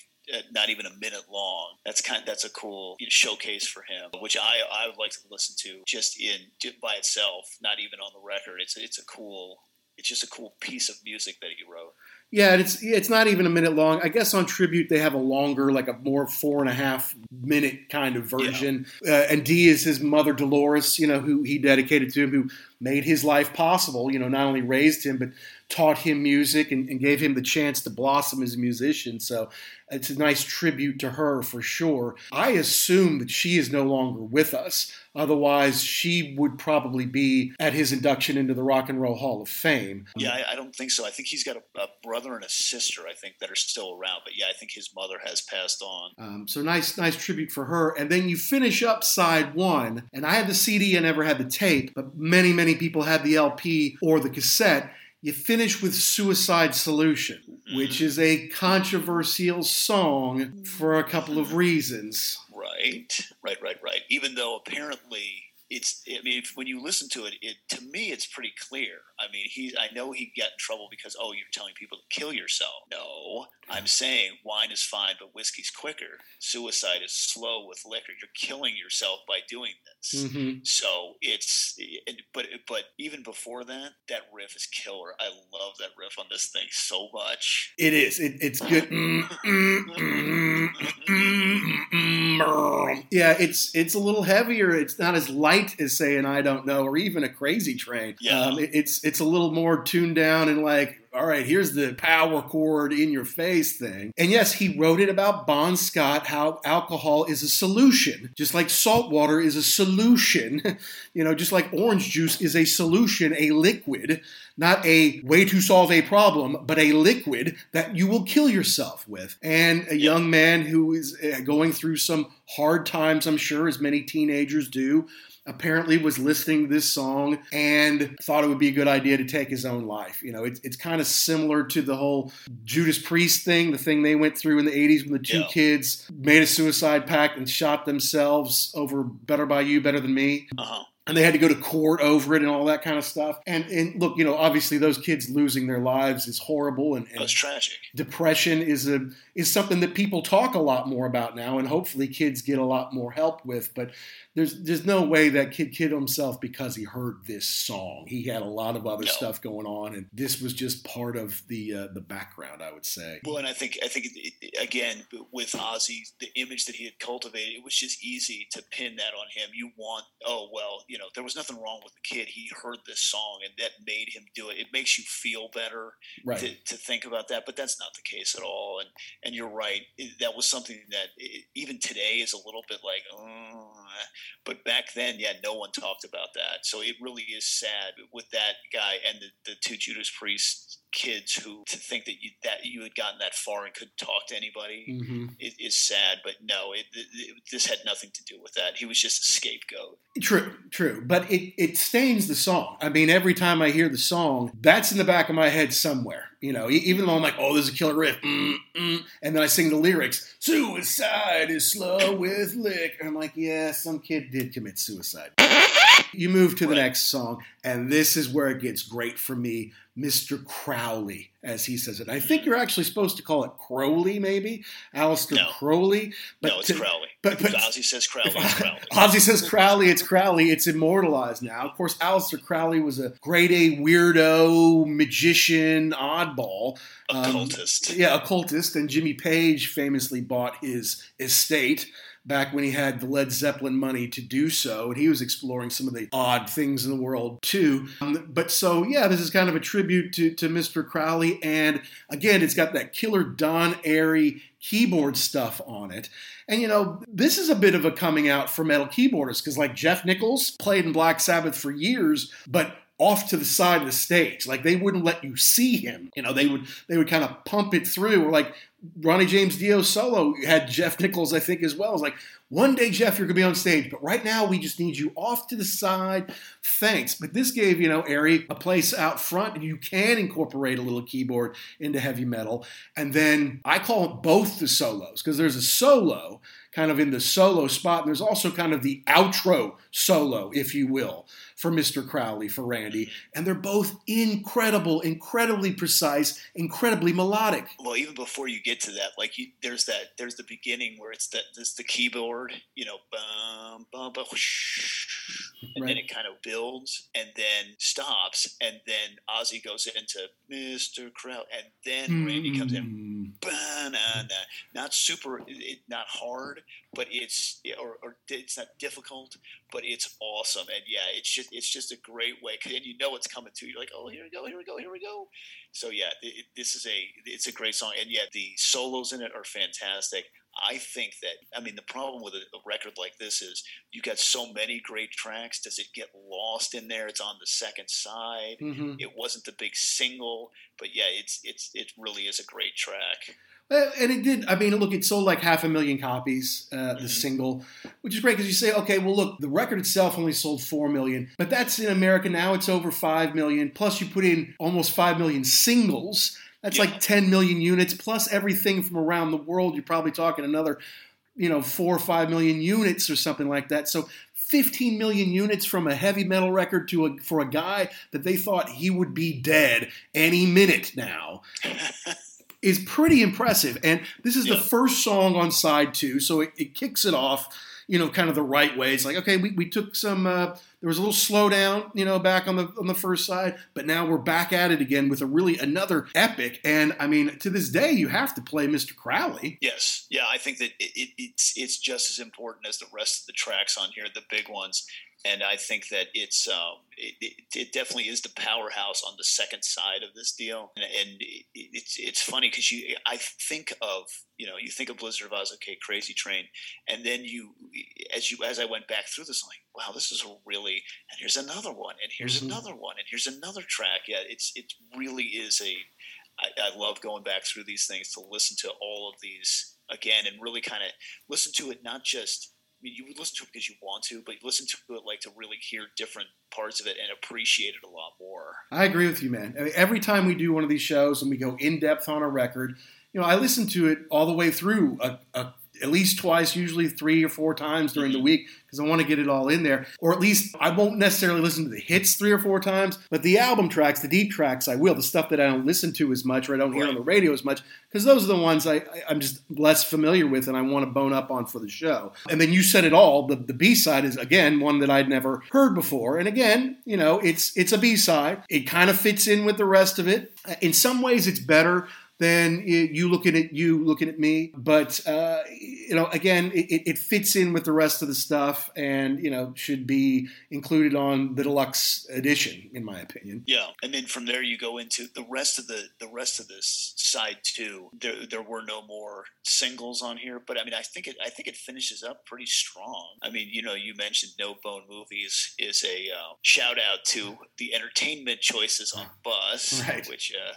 not even a minute long. That's kind. Of, that's a cool you know, showcase for him, which I I would like to listen to just in by itself, not even on the record. It's it's a cool. It's just a cool piece of music that he wrote. Yeah, it's it's not even a minute long. I guess on tribute they have a longer, like a more four and a half minute kind of version. Yeah. Uh, and D is his mother Dolores, you know, who he dedicated to him, who made his life possible. You know, not only raised him but taught him music and, and, gave him the chance to blossom as a musician. So it's a nice tribute to her for sure. I assume that she is no longer with us. Otherwise, she would probably be at his induction into the Rock and Roll Hall of Fame. Yeah, I, I don't think so. I think he's got a, a, brother and a sister, I think, that are still around. But yeah, I think his mother has passed on. Um, so nice, nice tribute for her. And then you finish up side one. And I had the CD, I never had the tape, but many, many people had the LP or the cassette you finish with Suicide Solution, which mm-hmm. is a controversial song for a couple of reasons. Right, right, right, right. Even though apparently it's I mean when you listen to it, it to me it's pretty clear. I mean he I know he got in trouble because oh you're telling people to kill yourself. No, I'm saying wine is fine, but whiskey's quicker. Suicide is slow with liquor. You're killing yourself by doing this. Mm-hmm. So it's but but even before that, that riff is killer. I love that riff on this thing so much. It is. It, it's good. Mm, mm, mm, yeah, it's it's a little heavier. It's not as light as saying I don't know, or even a crazy train. Yeah, um, it, it's it's a little more tuned down and like all right, here's the power chord in your face thing. And yes, he wrote it about Bon Scott, how alcohol is a solution, just like salt water is a solution, you know, just like orange juice is a solution, a liquid, not a way to solve a problem, but a liquid that you will kill yourself with. And a young man who is uh, going through some hard times, I'm sure, as many teenagers do, apparently was listening to this song and thought it would be a good idea to take his own life. You know, it's, it's kind of similar to the whole Judas Priest thing, the thing they went through in the 80s when the two yeah. kids made a suicide pact and shot themselves over Better by You, Better Than Me. Uh-huh and they had to go to court over it and all that kind of stuff. And, and look, you know, obviously those kids losing their lives is horrible and, and it's tragic. Depression is a is something that people talk a lot more about now, and hopefully kids get a lot more help with. But there's there's no way that kid killed himself because he heard this song. He had a lot of other no. stuff going on, and this was just part of the uh, the background, I would say. Well, and I think I think again with Ozzy, the image that he had cultivated, it was just easy to pin that on him. You want, oh well, you know, there was nothing wrong with the kid. He heard this song, and that made him do it. It makes you feel better right. to, to think about that, but that's not the case at all. And and you're right, that was something that even today is a little bit like. Oh, but back then, yeah, no one talked about that. So it really is sad with that guy and the, the two Judas Priest kids who to think that you that you had gotten that far and couldn't talk to anybody mm-hmm. is, is, sad. But no, it, it, this had nothing to do with that. He was just a scapegoat. True, true. But it, it stains the song. I mean, every time I hear the song, that's in the back of my head somewhere. You know, even though I'm like, oh, there's a killer riff, mm, mm, and then I sing the lyrics, suicide is slow with lick. And I'm like, yeah, some kid did commit suicide. You move to the right. next song, and this is where it gets great for me. Mr. Crowley, as he says it. I think you're actually supposed to call it Crowley, maybe Aleister no. Crowley. But no, it's to, Crowley. But, but Ozzy says Crowley. It's Crowley. Ozzy says Crowley. It's Crowley. It's immortalized now. Of course, Aleister Crowley was a grade A weirdo, magician, oddball, um, occultist. Um, yeah, occultist. And Jimmy Page famously bought his estate back when he had the Led Zeppelin money to do so, and he was exploring some of the odd things in the world too. Um, but so, yeah, this is kind of a tribute to, to Mr. Crowley, and again, it's got that killer Don Airey keyboard stuff on it. And you know, this is a bit of a coming out for metal keyboardists because, like, Geoff Nicholls played in Black Sabbath for years, but off to the side of the stage. Like they wouldn't let you see him. You know, they would they would kind of pump it through. Or like Ronnie James Dio solo had Geoff Nicholls, I think, as well. It's like one day, Jeff, you're gonna be on stage, but right now we just need you off to the side. Thanks. But this gave, you know, Airey a place out front, and you can incorporate a little keyboard into heavy metal. And then I call both the solos, because there's a solo kind of in the solo spot, and there's also kind of the outro solo, if you will for Mr. Crowley, for Randy, and they're both incredible, incredibly precise, incredibly melodic. Well, even before you get to that, like you, there's that, there's the beginning where it's that, there's the keyboard, you know, bum, bum, bum, whoosh, and right. then it kind of builds and then stops, and then Ozzy goes into Mr. Crowley, and then mm. Randy comes in, ba-na-na. not super, it, not hard, but it's or, or it's not difficult, but it's awesome, and yeah, it's just it's just a great way, and you know it's coming to you. You're like, oh, here we go, here we go, here we go. So yeah, it, this is a it's a great song, and yeah, the solos in it are fantastic. I think that I mean the problem with a, a, record like this is you got so many great tracks. Does it get lost in there? It's on the second side. Mm-hmm. It wasn't the big single, but yeah, it's it's it really is a great track. And it did. I mean, look, it sold like half a million copies, uh, the mm-hmm. single, which is great because you say, okay, well, look, the record itself only sold four million, but that's in America now. It's over five million. Plus, you put in almost five million singles. That's yeah. like 10 million units plus everything from around the world. You're probably talking another, you know, four or five million units or something like that. So 15 million units from a heavy metal record to a, for a guy that they thought he would be dead any minute now. is pretty impressive. And this is yeah. the first song on side two, so it, it, kicks it off, you know, kind of the right way. It's like, okay, we, we took some, uh, there was a little slowdown, you know, back on the on the first side, but now we're back at it again with a really another epic. And I mean, to this day, you have to play Mr. Crowley. Yes, yeah, I think that it, it, it's it's just as important as the rest of the tracks on here, the big ones and I think that it's um, it, it, it, definitely is the powerhouse on the second side of this deal, and, and it, it's it's funny because you I think of you know you think of Blizzard of Ozz, okay, Crazy Train, and then you as you as I went back through this, I'm like, wow, this is a really and here's another one, and here's mm-hmm. another one, and here's another track. Yeah, it's it really is a I, I love going back through these things to listen to all of these again and really kind of listen to it not just I mean, you would listen to it because you want to, but you listen to it like to really hear different parts of it and appreciate it a lot more. I agree with you, man. I mean, every time we do one of these shows and we go in depth on a record, you know, I listen to it all the way through a, a at least twice, usually three or four times during the mm-hmm. week because I want to get it all in there. Or at least I won't necessarily listen to the hits three or four times, but the album tracks, the deep tracks, I will. The stuff that I don't listen to as much or I don't hear on the radio as much because those are the ones I, am just less familiar with and I want to bone up on for the show. And then you said it all. The, the B side is again one that I'd never heard before. And again, you know, it's it's a B side. It kind of fits in with the rest of it. In some ways, it's better than you looking at you looking at me. But uh, you know, again, it, it, fits in with the rest of the stuff, and you know, should be included on the deluxe edition, in my opinion. Yeah, and then from there you go into the rest of the the rest of this side too. There, there were no more singles on here, but I mean, I think it I think it finishes up pretty strong. I mean, you know, you mentioned No Bone Movies is a uh, shout out to the entertainment choices on Bus, right. which. Uh,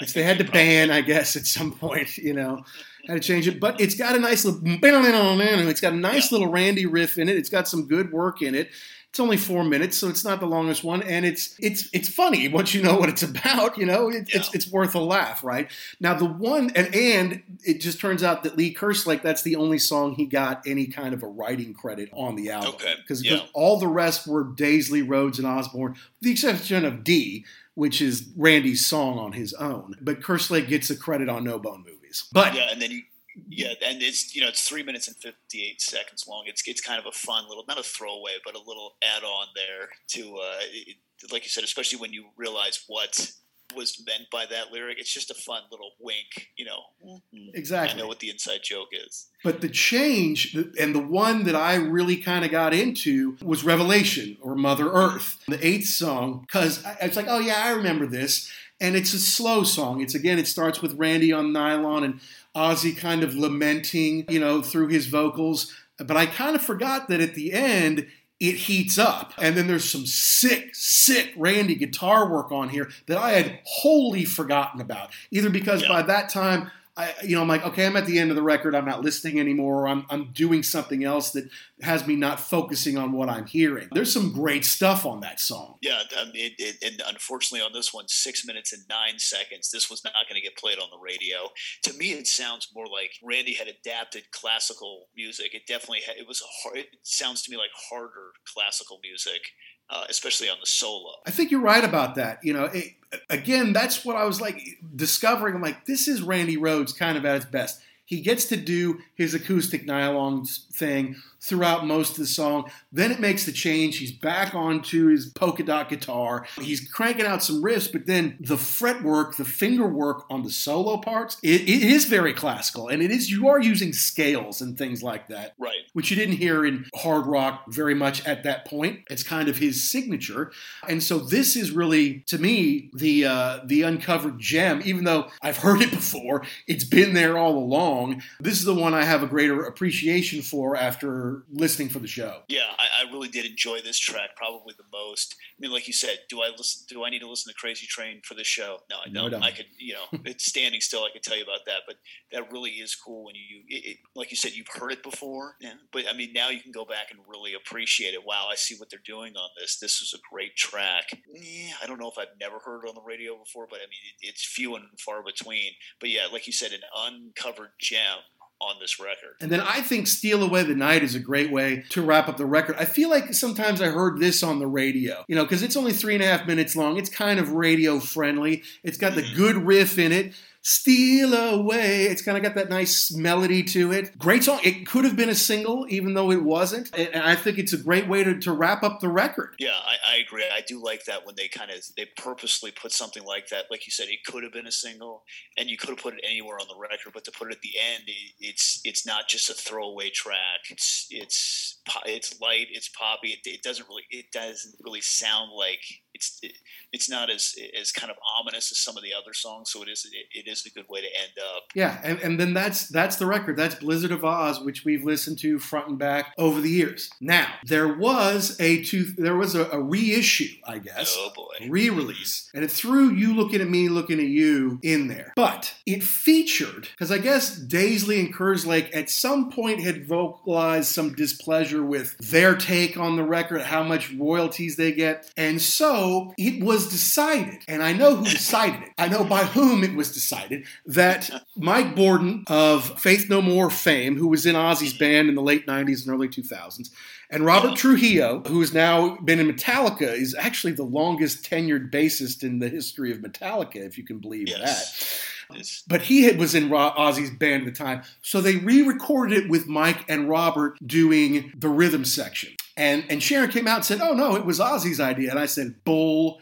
which they had to ban, I guess, at some point. You know, had to change it, but it's got a nice little. It's got a nice little Randy riff in it. It's got some good work in it. It's only four minutes, so it's not the longest one, and it's it's it's funny once you know what it's about. You know, it, yeah. it's it's worth a laugh, right? Now the one and and it just turns out that Lee Kerslake that's the only song he got any kind of a writing credit on the album because okay. yeah. all the rest were Daisley, Rhoads, and Osbourne, with the exception of D, which is Randy's song on his own. But Kerslake gets a credit on No Bone movies. But yeah, and then you yeah, and it's you know it's three minutes and fifty eight seconds long. It's it's kind of a fun little not a throwaway, but a little add on there to uh, it, like you said, especially when you realize what was meant by that lyric. It's just a fun little wink, you know. Mm-hmm. Exactly. I know what the inside joke is. But the change, and the one that I really kind of got into was Revelation or Mother Earth, the eighth song, because it's like, oh yeah, I remember this. And it's a slow song. It's again, it starts with Randy on nylon and Ozzy kind of lamenting, you know, through his vocals. But I kind of forgot that at the end, it heats up. And then there's some sick, sick Randy guitar work on here that I had wholly forgotten about. Either because yeah. by that time I, you know, I'm like, okay, I'm at the end of the record. I'm not listening anymore. I'm, I'm doing something else that has me not focusing on what I'm hearing. There's some great stuff on that song. Yeah, mean, it, it, and unfortunately on this one, six minutes and nine seconds. This was not going to get played on the radio. To me, it sounds more like Randy had adapted classical music. It definitely had, it was hard, it sounds to me like harder classical music uh, especially on the solo. I think you're right about that. You know, it, again, that's what I was like discovering. I'm like, this is Randy Rhoads kind of at its best. He gets to do his acoustic nylon thing throughout most of the song. Then it makes the change. He's back onto his polka dot guitar. He's cranking out some riffs, but then the fretwork, the finger work on the solo parts, it, it is very classical. And it is, you are using scales and things like that. Right. Which you didn't hear in hard rock very much at that point. It's kind of his signature. And so this is really, to me, the, uh, the uncovered gem, even though I've heard it before, it's been there all along. This is the one I have a greater appreciation for after listening for the show. Yeah, I, I, really did enjoy this track probably the most. I mean, like you said, do I listen? Do I need to listen to Crazy Train for this show? No, I don't. No, don't. I could, you know, it's standing still. I could tell you about that, but that really is cool when you, it, it, like you said, you've heard it before. Yeah, but I mean, now you can go back and really appreciate it. Wow, I see what they're doing on this. This is a great track. Eh, I don't know if I've never heard it on the radio before, but I mean, it, it's few and far between. But yeah, like you said, an uncovered gem on this record. And then I think Steal Away the Night is a great way to wrap up the record. I feel like sometimes I heard this on the radio, you know, because it's only three and a half minutes long. It's kind of radio friendly. It's got the mm-hmm. good riff in it. Steal Away. It's kind of got that nice melody to it. Great song. It could have been a single, even though it wasn't. And I think it's a great way to, to wrap up the record. Yeah, I, I agree. I do like that when they kind of they purposely put something like that. Like you said, it could have been a single, and you could have put it anywhere on the record, but to put it at the end, it, it's it's not just a throwaway track. It's it's it's light. It's poppy. It, it doesn't really it doesn't really sound like it's it, it's not as as kind of ominous as some of the other songs. So it is it, it is a good way to end up. Yeah, and, and then that's that's the record. That's Blizzard of Ozz, which we've listened to front and back over the years. Now there was a two there was a, a reissue, I guess. Oh boy, re-release, and it threw you looking at me, looking at you in there. But it featured because I guess Daisley and Kerslake at some point had vocalized some displeasure with their take on the record, how much royalties they get, and so it was decided, and I know who decided it. I know by whom it was decided that Mike Bordin of Faith No More fame, who was in Ozzy's band in the late 90s and early 2000s, and Robert Trujillo, who has now been in Metallica, is actually the longest tenured bassist in the history of Metallica, if you can believe yes. that. But he had, was in Ozzy's band at the time. So they re recorded it with Mike and Robert doing the rhythm section. And, and Sharon came out and said, Oh, no, it was Ozzy's idea. And I said, Bull.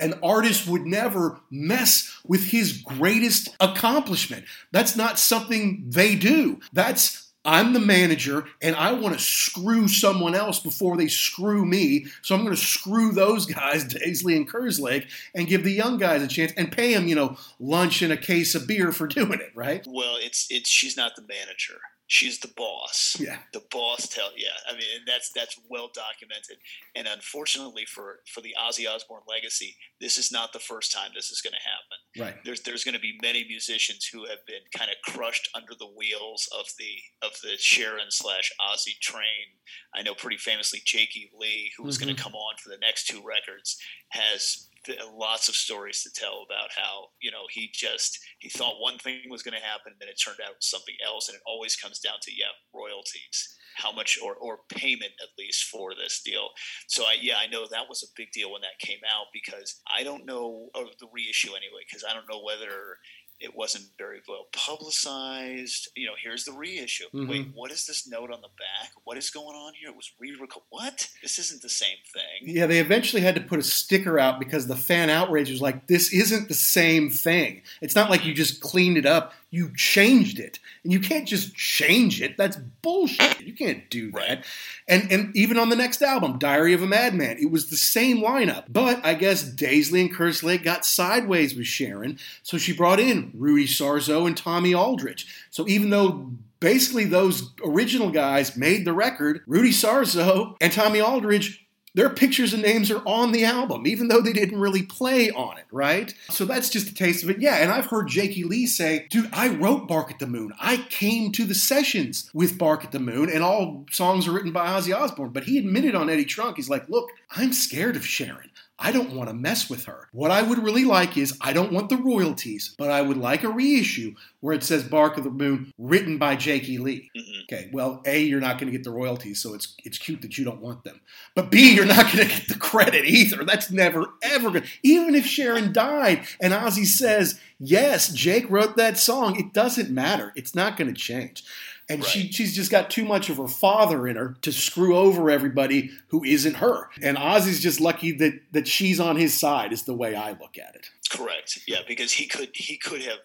An artist would never mess with his greatest accomplishment. That's not something they do. That's I'm the manager and I want to screw someone else before they screw me. So I'm going to screw those guys, Daisley and Kerslake, and give the young guys a chance and pay them, you know, lunch and a case of beer for doing it, right? Well, it's it's she's not the manager. She's the boss. Yeah. The boss tell yeah. I mean and that's that's well documented. And unfortunately for for the Ozzy Osbourne legacy, this is not the first time this is going to happen. Right. There's there's going to be many musicians who have been kind of crushed under the wheels of the of the Sharon slash Ozzy train. I know pretty famously Jakey Lee, who was mm-hmm. going to come on for the next two records, has lots of stories to tell about how you know he just he thought one thing was going to happen, and then it turned out something else, and it always comes down to yeah royalties, how much or or payment at least for this deal. So I yeah I know that was a big deal when that came out because I don't know of the reissue anyway because I don't know whether it wasn't very well publicized. You know, here's the reissue. Mm-hmm. Wait, what is this note on the back? What is going on here? It was re What? This isn't the same thing. Yeah, they eventually had to put a sticker out because the fan outrage was like, this isn't the same thing. It's not like you just cleaned it up you changed it. And you can't just change it. That's bullshit. You can't do that. And and even on the next album, Diary of a Madman, it was the same lineup. But I guess Daisley and Kerslake got sideways with Sharon, so she brought in Rudy Sarzo and Tommy Aldridge. So even though basically those original guys made the record, Rudy Sarzo and Tommy Aldridge their pictures and names are on the album, even though they didn't really play on it, right? So that's just a taste of it. Yeah, and I've heard Jakey Lee say, dude, I wrote Bark at the Moon. I came to the sessions with Bark at the Moon, and all songs are written by Ozzy Osbourne. But he admitted on Eddie Trunk, he's like, look, I'm scared of Sharon. I don't want to mess with her. What I would really like is I don't want the royalties, but I would like a reissue where it says Bark of the Moon written by Jakey Lee. Mm-hmm. Okay, well, A, you're not going to get the royalties, so it's it's cute that you don't want them. But B, you're not going to get the credit either. That's never ever good. Even if Sharon died and Ozzy says, "Yes, Jake wrote that song," it doesn't matter. It's not going to change and right. she she's just got too much of her father in her to screw over everybody who isn't her. And Ozzy's just lucky that that she's on his side is the way I look at it. Correct. Yeah, because he could he could have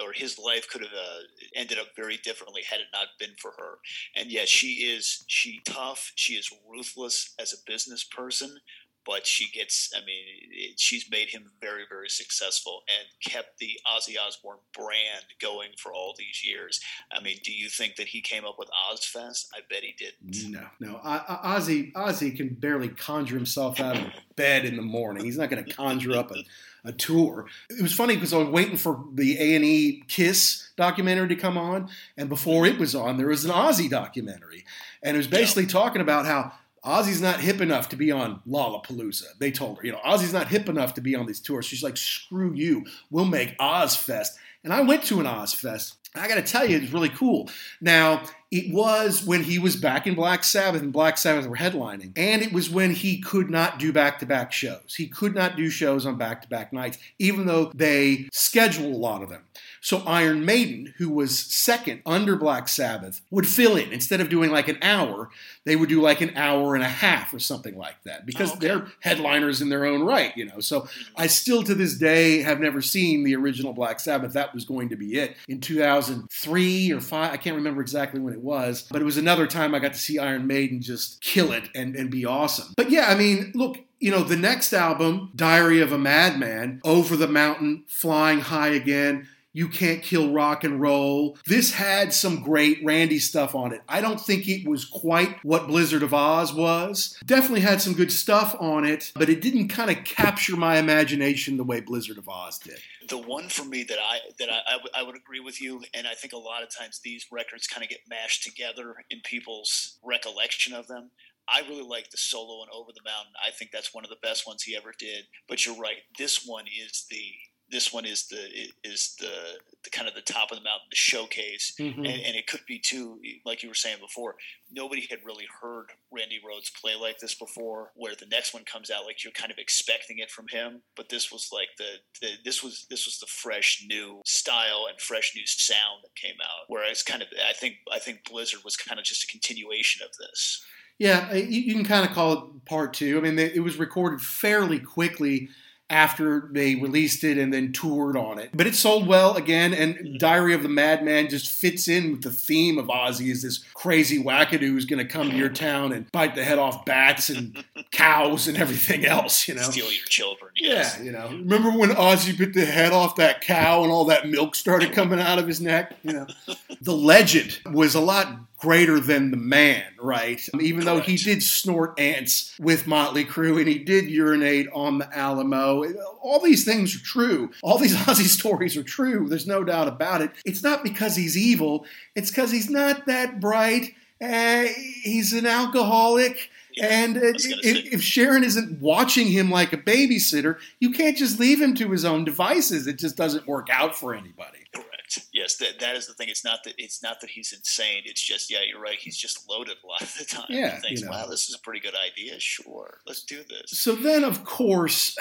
or his life could have uh, ended up very differently had it not been for her. And yes, she is she tough. She is ruthless as a business person, but she gets i mean it, she's made him very very successful and kept the ozzy osbourne brand going for all these years. I mean do you think that he came up with ozzfest? I bet he didn't. No no. Ozzy ozzy can barely conjure himself out of bed in the morning. He's not going to conjure up a, a tour. It was funny because i was waiting for the a&e kiss documentary to come on and before it was on there was an ozzy documentary. And it was basically yeah. talking about how Ozzy's not hip enough to be on Lollapalooza. They told her, you know, Ozzy's not hip enough to be on these tours. She's like, screw you. We'll make Ozzfest. And I went to an Ozzfest. I got to tell you, it was really cool. Now, it was when he was back in Black Sabbath and Black Sabbath were headlining. And it was when he could not do back to back shows. He could not do shows on back to back nights, even though they schedule a lot of them. So Iron Maiden, who was second under Black Sabbath, would fill in. Instead of doing like an hour, they would do like an hour and a half or something like that because oh, okay. they're headliners in their own right, you know. So I still to this day have never seen the original Black Sabbath. That was going to be it in 2003 or 5. I can't remember exactly when it was, but it was another time I got to see Iron Maiden just kill it and, and be awesome. But yeah, I mean, look, you know, the next album, Diary of a Madman, Over the Mountain, Flying High Again, you Can't Kill Rock and Roll. This had some great Randy stuff on it. I don't think it was quite what Blizzard of Ozz was. Definitely had some good stuff on it, but it didn't kind of capture my imagination the way Blizzard of Ozz did. The one for me that I that I, I, w- I would agree with you, and I think a lot of times these records kind of get mashed together in people's recollection of them. I really like the solo and Over the Mountain. I think that's one of the best ones he ever did. But you're right, this one is the this one is the is the, the kind of the top of the mountain, the showcase, mm-hmm. and, and, it could be too, like you were saying before. Nobody had really heard Randy Rhoads play like this before. Where the next one comes out, like you're kind of expecting it from him, but this was like the, the this was this was the fresh new style and fresh new sound that came out. Whereas kind of I think I think Blizzard was kind of just a continuation of this. Yeah, you can kind of call it part two. I mean, it was recorded fairly quickly after they released it and then toured on it. But it sold well again, and Diary of the Madman just fits in with the theme of Ozzy as this crazy wackadoo who's going to come to your town and bite the head off bats and cows and everything else, you know. Steal your children. Yes. Yeah, you know. Remember when Ozzy bit the head off that cow and all that milk started coming out of his neck? You know. the legend was a lot greater than the man, right? Even though he did snort ants with Motley Crue and he did urinate on the Alamo, all these things are true. All these Ozzy stories are true. There's no doubt about it. It's not because he's evil, it's because he's not that bright. Uh, he's an alcoholic. Yeah, and uh, if, if, Sharon isn't watching him like a babysitter, you can't just leave him to his own devices. It just doesn't work out for anybody. Yes, that that is the thing. It's not that it's not that he's insane. It's just yeah, you're right. He's just loaded a lot of the time. Yeah, thinks, you know. wow, this is a pretty good idea. Sure, let's do this. So then, of course,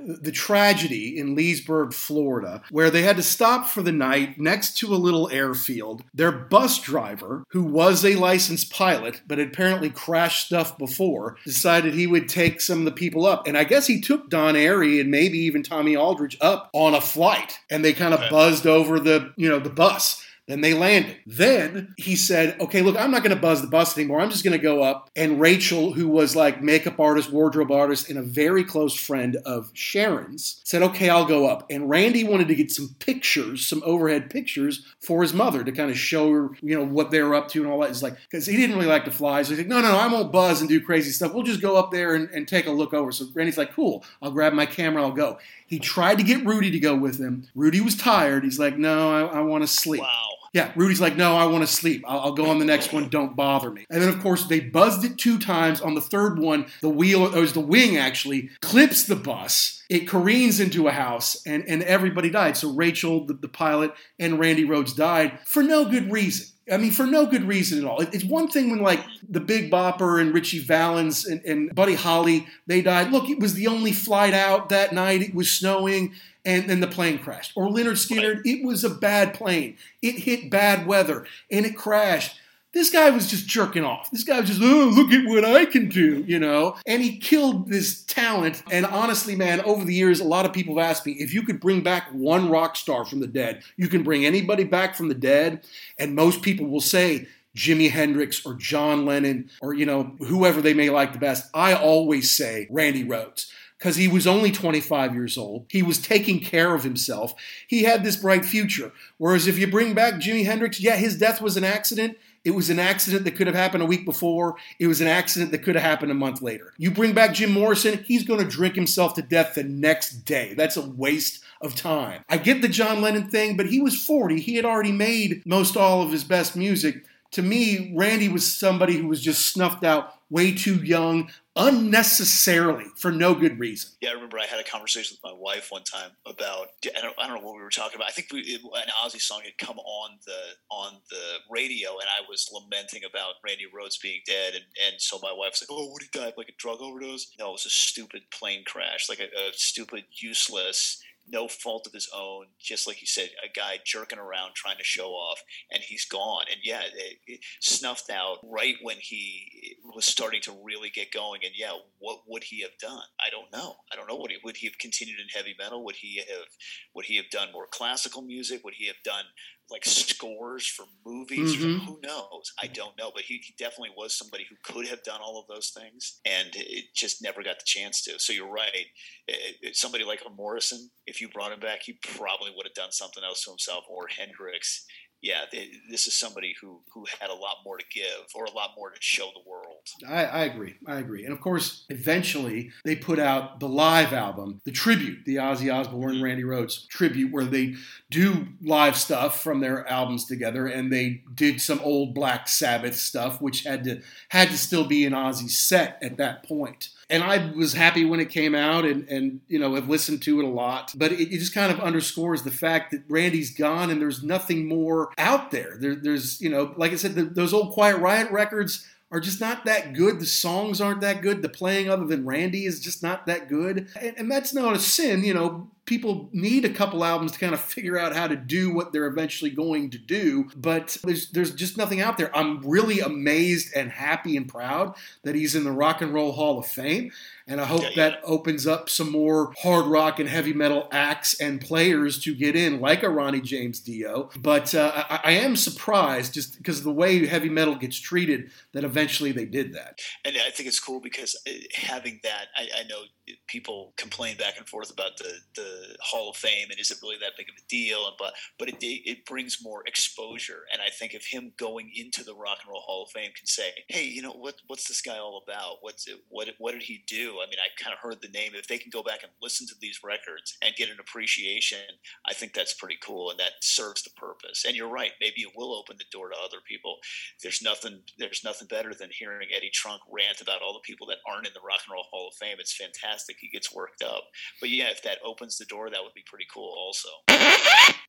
the tragedy in Leesburg, Florida, where they had to stop for the night next to a little airfield. Their bus driver, who was a licensed pilot but had apparently crashed stuff before, decided he would take some of the people up, and I guess he took Don Airey and maybe even Tommy Aldridge up on a flight, and they kind of okay. buzzed over the you know, the bus. Then they landed. Then he said, okay, look, I'm not going to buzz the bus anymore. I'm just going to go up. And Rachel, who was like makeup artist, wardrobe artist, and a very close friend of Sharon's, said, okay, I'll go up. And Randy wanted to get some pictures, some overhead pictures for his mother to kind of show her, you know, what they were up to and all that. It's like, because he didn't really like to fly. So he's like, no, no, no, I won't buzz and do crazy stuff. We'll just go up there and, and take a look over. So Randy's like, cool, I'll grab my camera, I'll go. He tried to get Rudy to go with him. Rudy was tired. He's like, no, I, I want to sleep. Wow. Yeah, Rudy's like, no, I want to sleep. I'll, I'll, go on the next one. Don't bother me. And then, of course, they buzzed it two times. On the third one, the wheel, or was the wing actually, clips the bus. It careens into a house, and, and everybody died. So Rachel, the, the pilot, and Randy Rhoads died for no good reason. I mean, for no good reason at all. It's one thing when, like, the Big Bopper and Ritchie Valens and, and Buddy Holly, they died. Look, it was the only flight out that night. It was snowing and then the plane crashed. Or Lynyrd Skynyrd, it was a bad plane. It hit bad weather and it crashed. This guy was just jerking off. This guy was just, oh, look at what I can do, you know? And he killed this talent. And honestly, man, over the years, a lot of people have asked me if you could bring back one rock star from the dead, you can bring anybody back from the dead. And most people will say, Jimi Hendrix or John Lennon or, you know, whoever they may like the best. I always say Randy Rhoads because he was only 25 years old. He was taking care of himself. He had this bright future. Whereas if you bring back Jimi Hendrix, yeah, his death was an accident. It was an accident that could have happened a week before. It was an accident that could have happened a month later. You bring back Jim Morrison, he's going to drink himself to death the next day. That's a waste of time. I get the John Lennon thing, but he was 40. He had already made most all of his best music. To me, Randy was somebody who was just snuffed out way too young, unnecessarily for no good reason. Yeah, I remember I had a conversation with my wife one time about I don't, I don't know what we were talking about. I think we, it, an Ozzy song had come on the on the radio, and I was lamenting about Randy Rhoads being dead, and, and so my wife's like, "Oh, what he die like a drug overdose?" No, it was a stupid plane crash, like a, a stupid, useless no fault of his own, just like you said, a guy jerking around trying to show off, and he's gone. And yeah, it, it snuffed out right when he was starting to really get going. And yeah, what would he have done? I don't know. I don't know what he would he have continued in heavy metal? Would he have would he have done more classical music? Would he have done like scores for movies. Mm-hmm. who knows? I don't know, but he, he, definitely was somebody who could have done all of those things, and it just never got the chance to. So you're right. It, it, somebody like a Morrison, if you brought him back, he probably would have done something else to himself, or Hendrix yeah, they, this is somebody who who had a lot more to give or a lot more to show the world. I, I, agree. I agree. And of course, eventually they put out the live album, the tribute, the Ozzy Osbourne, mm-hmm. Randy Rhoads tribute, where they do live stuff from their albums together, and they did some old Black Sabbath stuff, which had to had to still be an Ozzy set at that point and I was happy when it came out, and and you know have listened to it a lot. But it, it, just kind of underscores the fact that Randy's gone, and there's nothing more out there. there there's you know, like I said, the, those old Quiet Riot records are just not that good. The songs aren't that good. The playing, other than Randy, is just not that good. And, and, that's not a sin, you know. People need a couple albums to kind of figure out how to do what they're eventually going to do. But there's there's just nothing out there. I'm really amazed and happy and proud that he's in the Rock and Roll Hall of Fame. And I hope yeah, yeah. that opens up some more hard rock and heavy metal acts and players to get in, like a Ronnie James Dio. But uh, I, I, am surprised just because of the way heavy metal gets treated that eventually they did that. And I think it's cool because uh, having that, I, I know people complain back and forth about the, the Hall of Fame and is it really that big of a deal? And, but but it, it brings more exposure. And I think if him going into the Rock and Roll Hall of Fame can say, hey, you know, what what's this guy all about? What's it, what what did he do? I mean, I kind of heard the name. If they can go back and listen to these records and get an appreciation, I think that's pretty cool, and that serves the purpose. And you're right. Maybe it will open the door to other people. There's nothing. There's nothing better than hearing Eddie Trunk rant about all the people that aren't in the Rock and Roll Hall of Fame. It's fantastic. He gets worked up. But yeah, if that opens the door, that would be pretty cool. Also,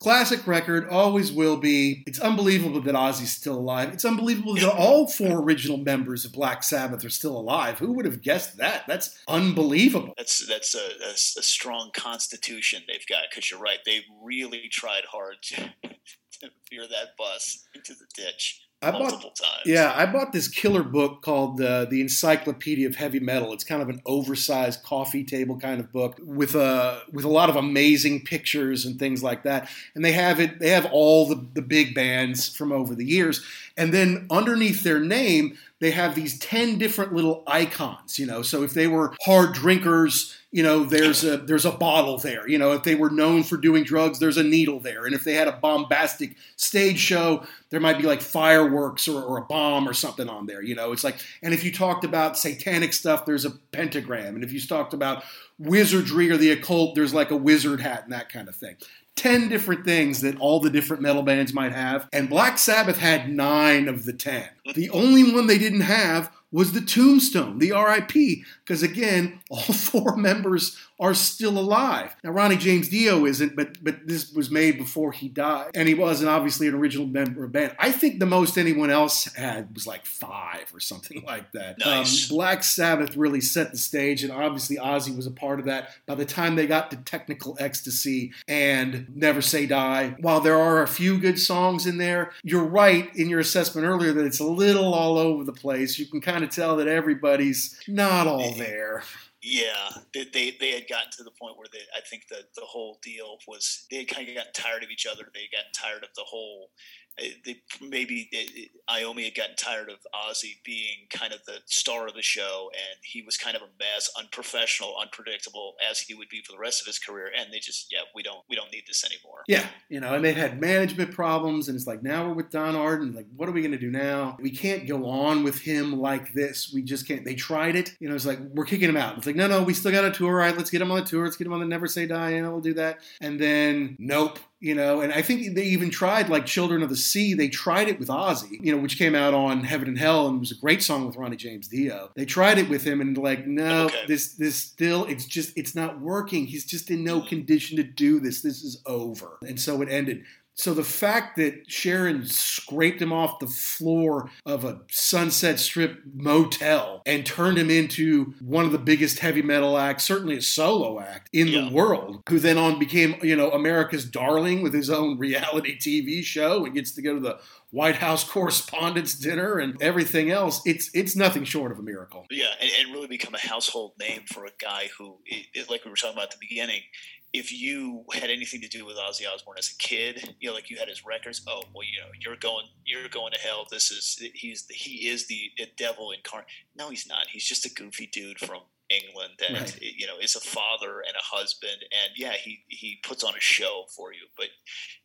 classic record. Always will be. It's unbelievable that Ozzy's still alive. It's unbelievable that all four original members of Black Sabbath are still alive. Who would have guessed that? That's unbelievable. That's that's a, a, a strong constitution they've got because you're right. They really tried hard to, to veer that bus into the ditch. I bought, times. Yeah, I bought this killer book called uh, the Encyclopedia of Heavy Metal. It's kind of an oversized coffee table kind of book with a uh, with a lot of amazing pictures and things like that. And they have it. They have all the the big bands from over the years. And then underneath their name, they have these 10 different little icons, you know. So if they were hard drinkers, you know, there's a there's a bottle there. You know, if they were known for doing drugs, there's a needle there. And if they had a bombastic stage show, there might be like fireworks or, or a bomb or something on there. You know, it's like, and if you talked about satanic stuff, there's a pentagram. And if you talked about wizardry or the occult, there's like a wizard hat and that kind of thing. 10 different things that all the different metal bands might have, and Black Sabbath had nine of the 10. The only one they didn't have was the tombstone, the RIP, because again, all four members are still alive. Now, Ronnie James Dio isn't, but but this was made before he died, and he wasn't obviously an original member of band. I think the most anyone else had was like five or something like that. Nice. Um, Black Sabbath really set the stage, and obviously Ozzy was a part of that. By the time they got to Technical Ecstasy and Never Say Die, while there are a few good songs in there, you're right in your assessment earlier that it's a little all over the place. You can kind of tell that everybody's not all there. Yeah, they, they, they had gotten to the point where they, I think that the whole deal was they had kind of gotten tired of each other. They had gotten tired of the whole Eh, they maybe it, Iommi had gotten tired of Ozzy being kind of the star of the show, and he was kind of a mess, unprofessional, unpredictable, as he would be for the rest of his career. And they just, yeah, we don't, we don't need this anymore. Yeah, you know, and they had management problems, and it's like now we're with Don Arden. Like, what are we going to do now? We can't go on with him like this. We just can't. They tried it. You know, it's like we're kicking him out. It's like no, no, we still got a tour. All right, let's get him on the tour. Let's get him on the Never Say Die. Know, we'll do that. And then nope you know, and I think they even tried like Children of the Sea. They tried it with Ozzy, you know, which came out on Heaven and Hell and was a great song with Ronnie James Dio. They tried it with him and like, no, okay. this this still it's just it's not working. He's just in no mm. condition to do this. This is over. And so it ended. So the fact that Sharon scraped him off the floor of a Sunset Strip motel and turned him into one of the biggest heavy metal acts, certainly a solo act in yeah. the world, who then on became, you know, America's darling with his own reality TV show and gets to go to the White House Correspondents' Dinner and everything else. It's it's nothing short of a miracle. Yeah, and, and really become a household name for a guy who, like we were talking about at the beginning, if you had anything to do with Ozzy Osbourne as a kid, you know, like you had his records. Oh, well, you know, you're going, you're going to hell. This is he's the, he is the, devil incarnate. No, he's not. He's just a goofy dude from England that right. you know is a father and a husband, and yeah, he he puts on a show for you. But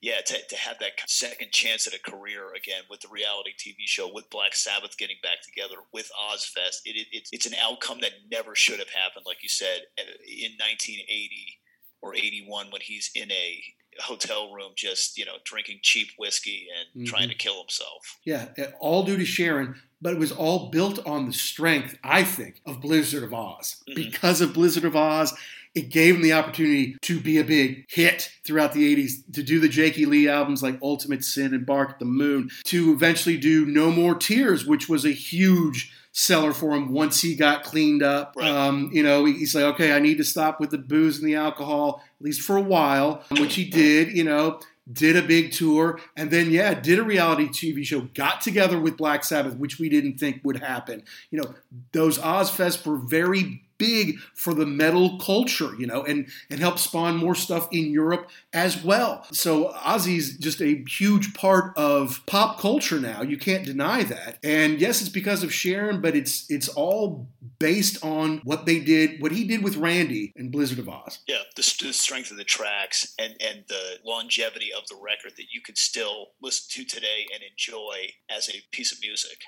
yeah, to, to have that second chance at a career again with the reality TV show, with Black Sabbath getting back together, with Ozzfest, it, it, it's it's an outcome that never should have happened. Like you said, uh, in 1980 or 81 when he's in a hotel room just you know drinking cheap whiskey and mm-hmm. trying to kill himself yeah all due to sharon but it was all built on the strength i think of Blizzard of Ozz mm-hmm. because of Blizzard of Ozz it gave him the opportunity to be a big hit throughout the 80s, to do the Jakey Lee albums like Ultimate Sin and Bark at the Moon, to eventually do No More Tears, which was a huge seller for him once he got cleaned up. Right. Um, you know, he's like, okay, I need to stop with the booze and the alcohol, at least for a while, which he did, you know did a big tour, and then yeah, did a reality TV show. Got together with Black Sabbath, which we didn't think would happen. You know, those Ozzfest were very big for the metal culture, you know, and and helped spawn more stuff in Europe as well. So Ozzy's just a huge part of pop culture now. You can't deny that. And yes, it's because of Sharon, but it's it's all based on what they did, what he did with Randy and Blizzard of Ozz. Yeah, the, the strength of the tracks and and the longevity of the record that you can still listen to today and enjoy as a piece of music.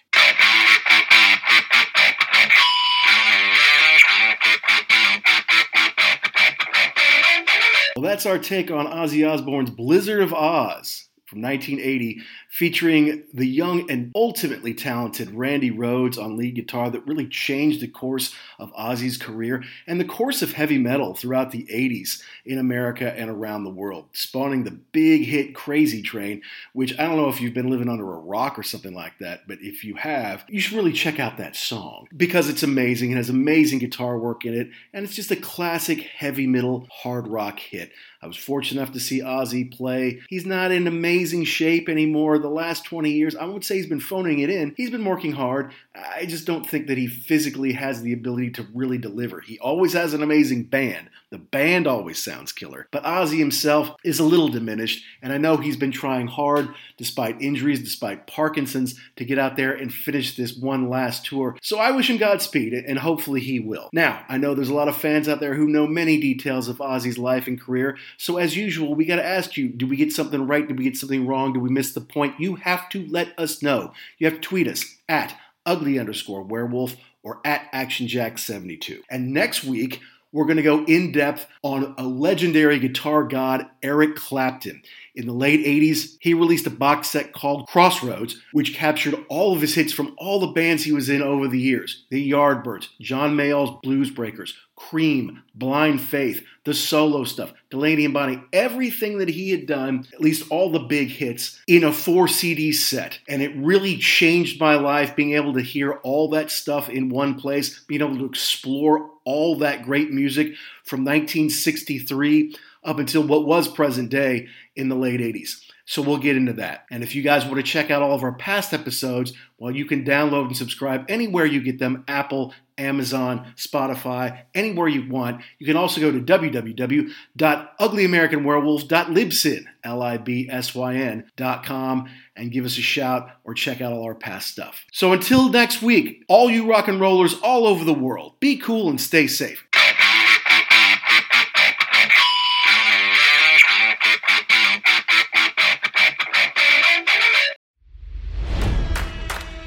Well, that's our take on Ozzy Osbourne's Blizzard of Ozz from 1980, featuring the young and ultimately talented Randy Rhoads on lead guitar that really changed the course of Ozzy's career and the course of heavy metal throughout the 80s in America and around the world, spawning the big hit Crazy Train, which I don't know if you've been living under a rock or something like that, but if you have, you should really check out that song because it's amazing. It has amazing guitar work in it, and it's just a classic heavy metal hard rock hit. I was fortunate enough to see Ozzy play. He's not in amazing shape anymore. The last 20 years, I won't say he's been phoning it in. He's been working hard. I just don't think that he physically has the ability to really deliver. He always has an amazing band. The band always sounds killer. But Ozzy himself is a little diminished, and I know he's been trying hard, despite injuries, despite Parkinson's, to get out there and finish this one last tour. So I wish him Godspeed, and hopefully he will. Now, I know there's a lot of fans out there who know many details of Ozzy's life and career, so as usual, we got to ask you did we get something right? Did we get something wrong? Did we miss the point? You have to let us know. You have to tweet us at ugly underscore werewolf or at actionjack72. And next week, we're going to go in depth on a legendary guitar god, Eric Clapton. In the late 80s, he released a box set called Crossroads, which captured all of his hits from all the bands he was in over the years the Yardbirds, John Mayall's Blues Breakers, Cream, Blind Faith, the solo stuff, Delaney and Bonnie, everything that he had done, at least all the big hits, in a four CD set. And it really changed my life being able to hear all that stuff in one place, being able to explore all that great music from 1963 up until what was present day in the late 80s. So we'll get into that. And if you guys want to check out all of our past episodes, well, you can download and subscribe anywhere you get them Apple, Amazon, Spotify, anywhere you want. You can also go to www.uglyamericanwerewolf.libsyn, L-I-B-S-Y-N.com, and give us a shout or check out all our past stuff. So until next week, all you rock and rollers all over the world, be cool and stay safe.